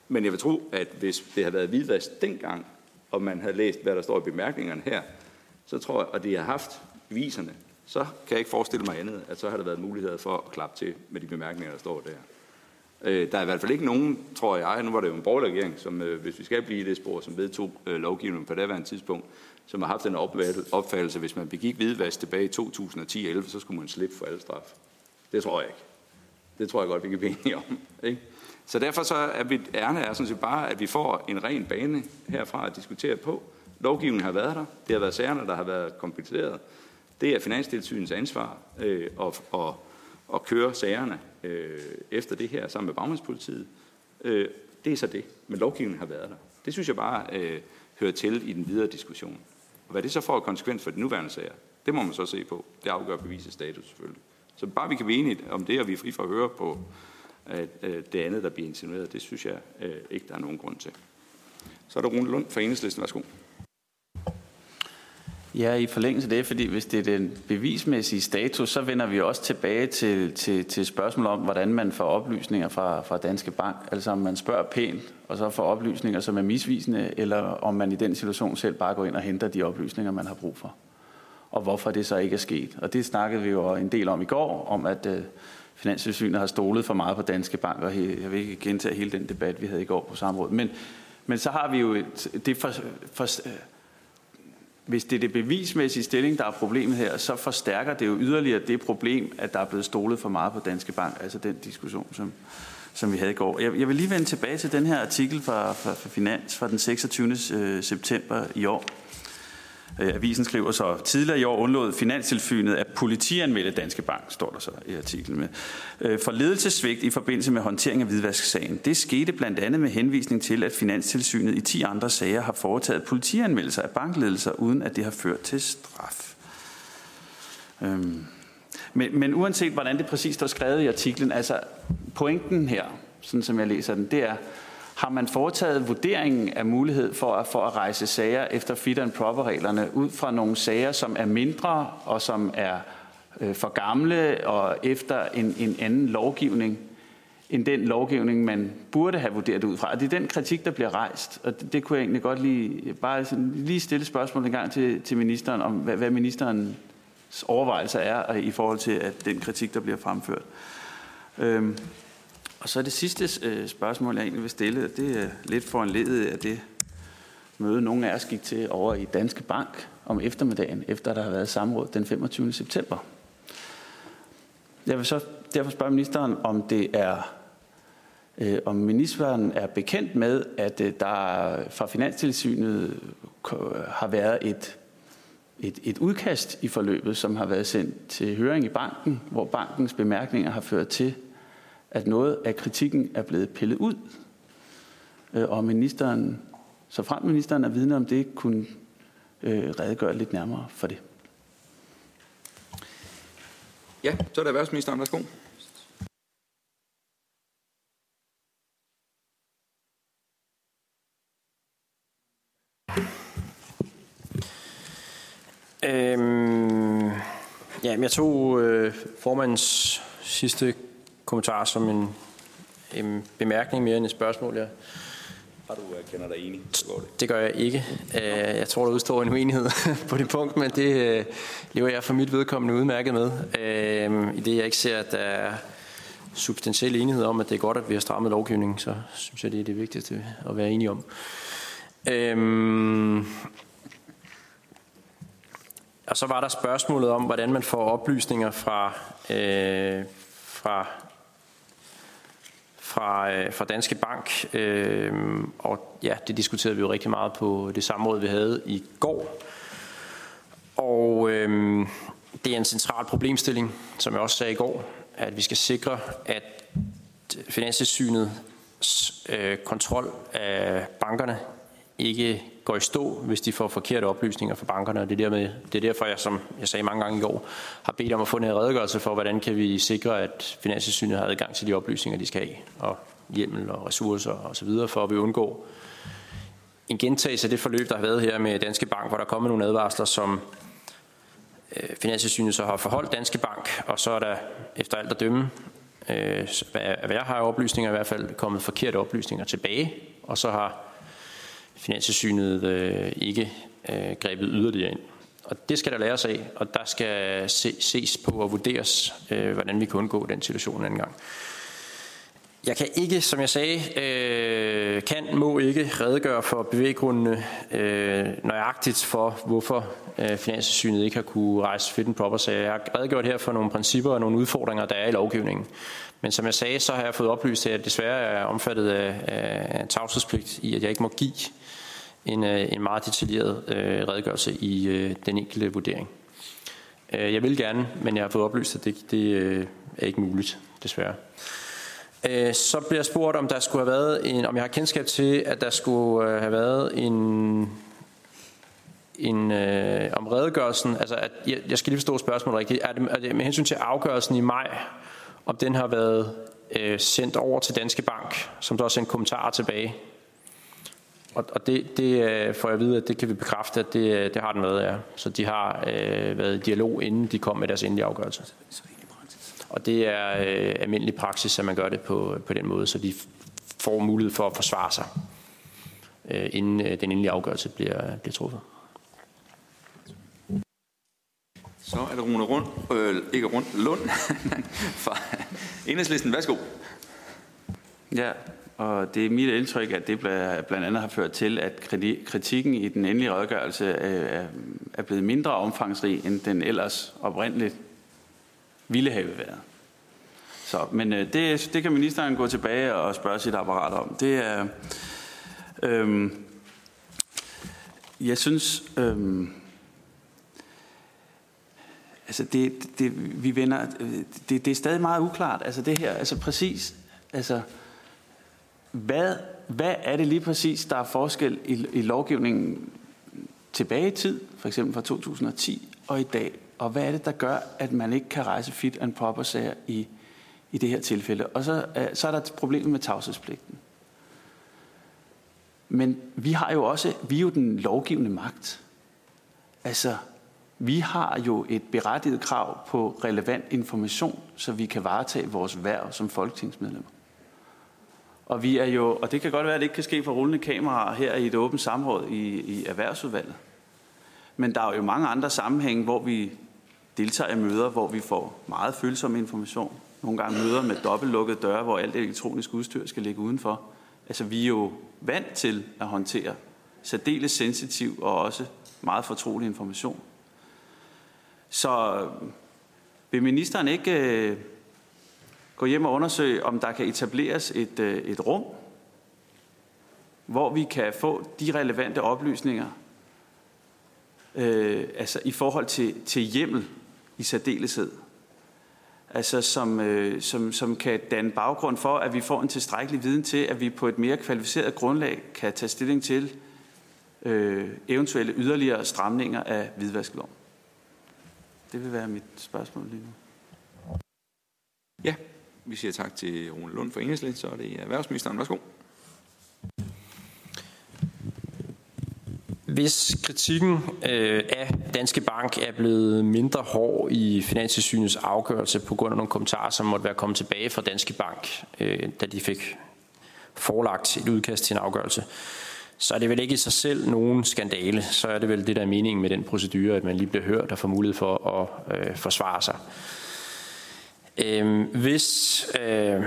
Men jeg vil tro, at hvis det havde været hvidvask dengang, og man havde læst, hvad der står i bemærkningerne her, så tror jeg, at det har haft viserne, så kan jeg ikke forestille mig andet, at så har der været mulighed for at klappe til med de bemærkninger, der står der. Øh, der er i hvert fald ikke nogen, tror jeg, nu var det jo en borgerlig regering, som, øh, hvis vi skal blive i det spor, som vedtog øh, lovgivningen på daværende tidspunkt, som har haft den opfattelse, hvis man begik hvidvask tilbage i 2010-11, så skulle man slippe for alle straf. Det tror jeg ikke. Det tror jeg godt, vi kan blive enige om. Ikke? Så derfor så er vi ærne er sådan set bare, at vi får en ren bane herfra at diskutere på. Lovgivningen har været der. Det har været sagerne, der har været kompliceret. Det er Finanstilsynets ansvar øh, at, at, at køre sagerne øh, efter det her sammen med bagmandspolitiet. Øh, det er så det. Men lovgivningen har været der. Det synes jeg bare øh, hører til i den videre diskussion. Og hvad det så får konsekvens for de nuværende sager, det må man så se på. Det afgør beviset status selvfølgelig. Så bare vi kan blive enige om det, og vi er fri for at høre på at, øh, det andet, der bliver insinueret, det synes jeg øh, ikke, der er nogen grund til. Så er der Rune Lund fra Enhedslisten. Værsgo. Ja, i forlængelse af det, fordi hvis det er den bevismæssige status, så vender vi også tilbage til, til, til spørgsmålet om, hvordan man får oplysninger fra, fra Danske Bank. Altså om man spørger pænt, og så får oplysninger, som er misvisende, eller om man i den situation selv bare går ind og henter de oplysninger, man har brug for. Og hvorfor det så ikke er sket. Og det snakkede vi jo en del om i går, om at øh, Finanstilsynet har stolet for meget på Danske Bank, og jeg vil ikke gentage hele den debat, vi havde i går på samrådet. Men, men så har vi jo et, det for, for, øh, hvis det er det bevismæssige stilling, der er problemet her, så forstærker det jo yderligere det problem, at der er blevet stolet for meget på Danske Bank, altså den diskussion, som, som vi havde i går. Jeg, jeg vil lige vende tilbage til den her artikel fra, fra, fra Finans fra den 26. Øh, september i år, Øh, avisen skriver så, tidligere i år undlod Finanstilsynet at politianmelde Danske Bank, står der så i artiklen med, øh, for ledelsesvigt i forbindelse med håndtering af hvidvasksagen. Det skete blandt andet med henvisning til, at Finanstilsynet i 10 andre sager har foretaget politianmeldelser af bankledelser, uden at det har ført til straf. Øhm. Men, men uanset hvordan det præcis står skrevet i artiklen, altså pointen her, sådan som jeg læser den, det er, har man foretaget vurderingen af mulighed for at, for at rejse sager efter fit and proper-reglerne ud fra nogle sager, som er mindre og som er øh, for gamle og efter en, en anden lovgivning end den lovgivning, man burde have vurderet ud fra. Og det er den kritik, der bliver rejst. Og det, det kunne jeg egentlig godt lige, bare sådan, lige stille spørgsmål en gang til, til ministeren om, hvad, hvad ministerens overvejelser er øh, i forhold til at den kritik, der bliver fremført. Øhm, og så det sidste øh, spørgsmål, jeg egentlig vil stille, det er lidt foranledet af det møde, nogle af os gik til over i Danske Bank om eftermiddagen, efter der har været samråd den 25. september. Jeg vil så derfor spørge ministeren, om det er øh, om ministeren er bekendt med, at øh, der fra Finanstilsynet øh, har været et, et, et udkast i forløbet, som har været sendt til høring i banken, hvor bankens bemærkninger har ført til, at noget af kritikken er blevet pillet ud. Øh, og ministeren, så frem ministeren er vidne om det, kunne øh, redegøre lidt nærmere for det. Ja, så er det erhvervsministeren. Værsgo. Øhm, ja, jeg tog øh, formandens sidste kommentar som en, en bemærkning mere end et spørgsmål. Ja. Har du erkender dig enig? Det gør jeg ikke. Øh, jeg tror, der udstår en uenighed på det punkt, men det øh, lever jeg for mit vedkommende udmærket med. Øh, I det jeg ikke ser, at der er substantiel enighed om, at det er godt, at vi har strammet lovgivningen, så synes jeg, det er det vigtigste at være enige om. Og så var der spørgsmålet om, hvordan man får oplysninger fra, øh, fra, fra, øh, fra Danske Bank. Øh, og ja, det diskuterede vi jo rigtig meget på det samråd, vi havde i går. Og øh, det er en central problemstilling, som jeg også sagde i går, at vi skal sikre, at Finanstilsynets øh, kontrol af bankerne ikke går i stå, hvis de får forkerte oplysninger fra bankerne. Og det er, dermed, det er derfor, jeg, som jeg sagde mange gange i går, har bedt om at få en redegørelse for, hvordan kan vi sikre, at Finanstilsynet har adgang til de oplysninger, de skal have, og hjemmel og ressourcer osv., for at vi undgår en gentagelse af det forløb, der har været her med Danske Bank, hvor der er kommet nogle advarsler, som øh, Finanstilsynet så har forholdt Danske Bank, og så er der efter alt at dømme, øh, hvad jeg har oplysninger i hvert fald, kommet forkerte oplysninger tilbage, og så har Finanssynet øh, ikke øh, grebet yderligere ind. Og det skal der læres af, og der skal se, ses på og vurderes, øh, hvordan vi kan undgå den situation en anden gang. Jeg kan ikke, som jeg sagde, øh, kan, må ikke redegøre for bevæggrundene øh, nøjagtigt for, hvorfor øh, Finanssynet ikke har kunne rejse fit and proper Så Jeg har redegjort her for nogle principper og nogle udfordringer, der er i lovgivningen. Men som jeg sagde, så har jeg fået oplyst, at jeg desværre er omfattet af, af tavshedspligt i, at jeg ikke må give en, øh, en meget detaljeret øh, redegørelse i øh, den enkelte vurdering. Øh, jeg vil gerne, men jeg har fået oplyst, at det, det øh, er ikke muligt, desværre. Øh, så bliver jeg spurgt, om der skulle have været en, om jeg har kendskab til, at der skulle øh, have været en, en øh, om redegørelsen, altså at, jeg, jeg skal lige forstå spørgsmålet rigtigt, er det, er det med hensyn til afgørelsen i maj, om den har været øh, sendt over til Danske Bank, som der også en kommentar tilbage. Og, og det, det øh, får jeg at vide, at det kan vi bekræfte, at det, øh, det har den været, ja. Så de har øh, været i dialog, inden de kom med deres endelige afgørelse. Og det er øh, almindelig praksis, at man gør det på, på den måde, så de får mulighed for at forsvare sig, øh, inden øh, den endelige afgørelse bliver, bliver truffet. Så er det Rune Rund, øh, ikke Rund, Lund fra Enhedslisten. Værsgo. Ja, og det er mit indtryk, at det blandt andet har ført til, at kritikken i den endelige redegørelse øh, er blevet mindre omfangsrig, end den ellers oprindeligt ville have været. Så, men øh, det, det kan ministeren gå tilbage og spørge sit apparat om. Det er, øhm, jeg synes, øhm, altså det, det, vi vender, øh, det, det er stadig meget uklart. Altså det her, altså præcis, altså hvad, hvad er det lige præcis, der er forskel i, i lovgivningen tilbage i tid, for eksempel fra 2010 og i dag? Og hvad er det, der gør, at man ikke kan rejse fit and proper sager i, i det her tilfælde? Og så, øh, så er der et problem med tavshedspligten. Men vi har jo også, vi er jo den lovgivende magt. Altså, vi har jo et berettiget krav på relevant information, så vi kan varetage vores værv som folketingsmedlemmer. Og vi er jo, og det kan godt være, at det ikke kan ske for rullende kameraer her i et åbent samråd i, i erhvervsudvalget. Men der er jo mange andre sammenhænge, hvor vi deltager i møder, hvor vi får meget følsom information. Nogle gange møder med dobbeltlukkede døre, hvor alt elektronisk udstyr skal ligge udenfor. Altså vi er jo vant til at håndtere særdeles sensitiv og også meget fortrolig information. Så vil ministeren ikke øh, gå hjem og undersøge, om der kan etableres et, øh, et rum, hvor vi kan få de relevante oplysninger, øh, altså i forhold til, til hjemmel i særdeleshed, altså som, øh, som, som kan danne baggrund for, at vi får en tilstrækkelig viden til, at vi på et mere kvalificeret grundlag kan tage stilling til øh, eventuelle yderligere stramninger af hvidvaskloven. Det vil være mit spørgsmål lige nu. Ja, vi siger tak til Rune Lund for Enhedslæg, så er det erhvervsministeren. Værsgo. hvis kritikken øh, af Danske Bank er blevet mindre hård i Finanstilsynets afgørelse på grund af nogle kommentarer, som måtte være kommet tilbage fra Danske Bank, øh, da de fik forelagt et udkast til en afgørelse, så er det vel ikke i sig selv nogen skandale. Så er det vel det, der er meningen med den procedure, at man lige bliver hørt og får mulighed for at øh, forsvare sig. Øh, hvis øh,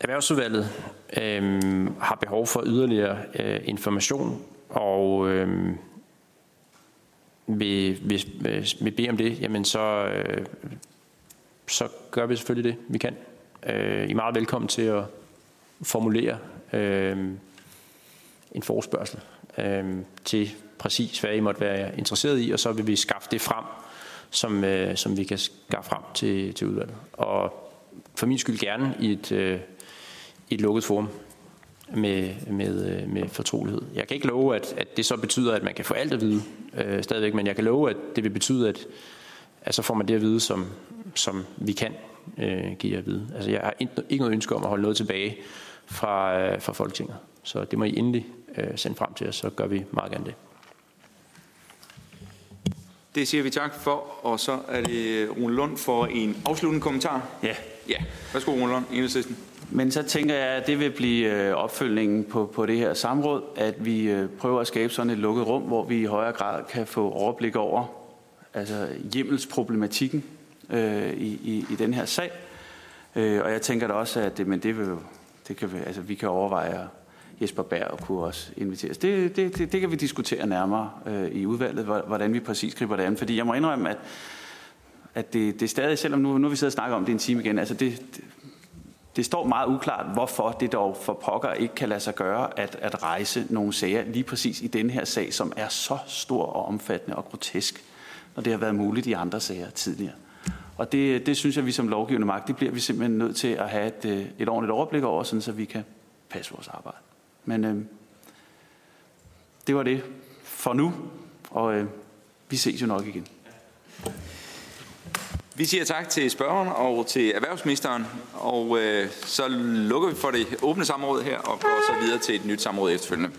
Erhvervsudvalget øh, har behov for yderligere øh, information og øh, vil, vil, øh, vil bede om det, jamen så, øh, så gør vi selvfølgelig det, vi kan. Øh, I er meget velkommen til at formulere øh, en forespørgsel øh, til præcis, hvad I måtte være interesseret i, og så vil vi skaffe det frem, som, øh, som vi kan skaffe frem til, til udvalget. Og for min skyld gerne i et, øh, et lukket forum med, med, øh, med fortrolighed. Jeg kan ikke love, at, at det så betyder, at man kan få alt at vide øh, stadigvæk, men jeg kan love, at det vil betyde, at, at så får man det at vide, som, som vi kan øh, give at vide. Altså, jeg har ikke noget ønske om at holde noget tilbage fra, øh, fra Folketinget. Så det må I endelig øh, sende frem til os, så gør vi meget gerne det. Det siger vi tak for, og så er det Rune Lund for en afsluttende kommentar. Ja. Ja, værsgo Rune Lund, enhedslisten. Men så tænker jeg, at det vil blive øh, opfølgningen på, på det her samråd, at vi øh, prøver at skabe sådan et lukket rum, hvor vi i højere grad kan få overblik over altså hjemmelsproblematikken øh, i, i, i den her sag. Øh, og jeg tænker da også, at det, men det vil det kan vi, altså vi kan overveje, Jesper Berg kunne også inviteres. Det, det, det, det kan vi diskutere nærmere øh, i udvalget, hvordan vi præcis griber det an. Fordi jeg må indrømme, at, at det, det stadig, selvom nu, nu vi sidder og snakker om det en time igen, altså det, det, det står meget uklart, hvorfor det dog for pokker ikke kan lade sig gøre at, at rejse nogle sager lige præcis i den her sag, som er så stor og omfattende og grotesk, når det har været muligt i andre sager tidligere. Og det, det synes jeg, vi som lovgivende magt, det bliver vi simpelthen nødt til at have et, øh, et ordentligt overblik over, sådan så vi kan passe vores arbejde. Men øh, det var det for nu, og øh, vi ses jo nok igen. Vi siger tak til spørgeren og til erhvervsministeren, og øh, så lukker vi for det åbne samråd her og går så videre til et nyt samråd efterfølgende.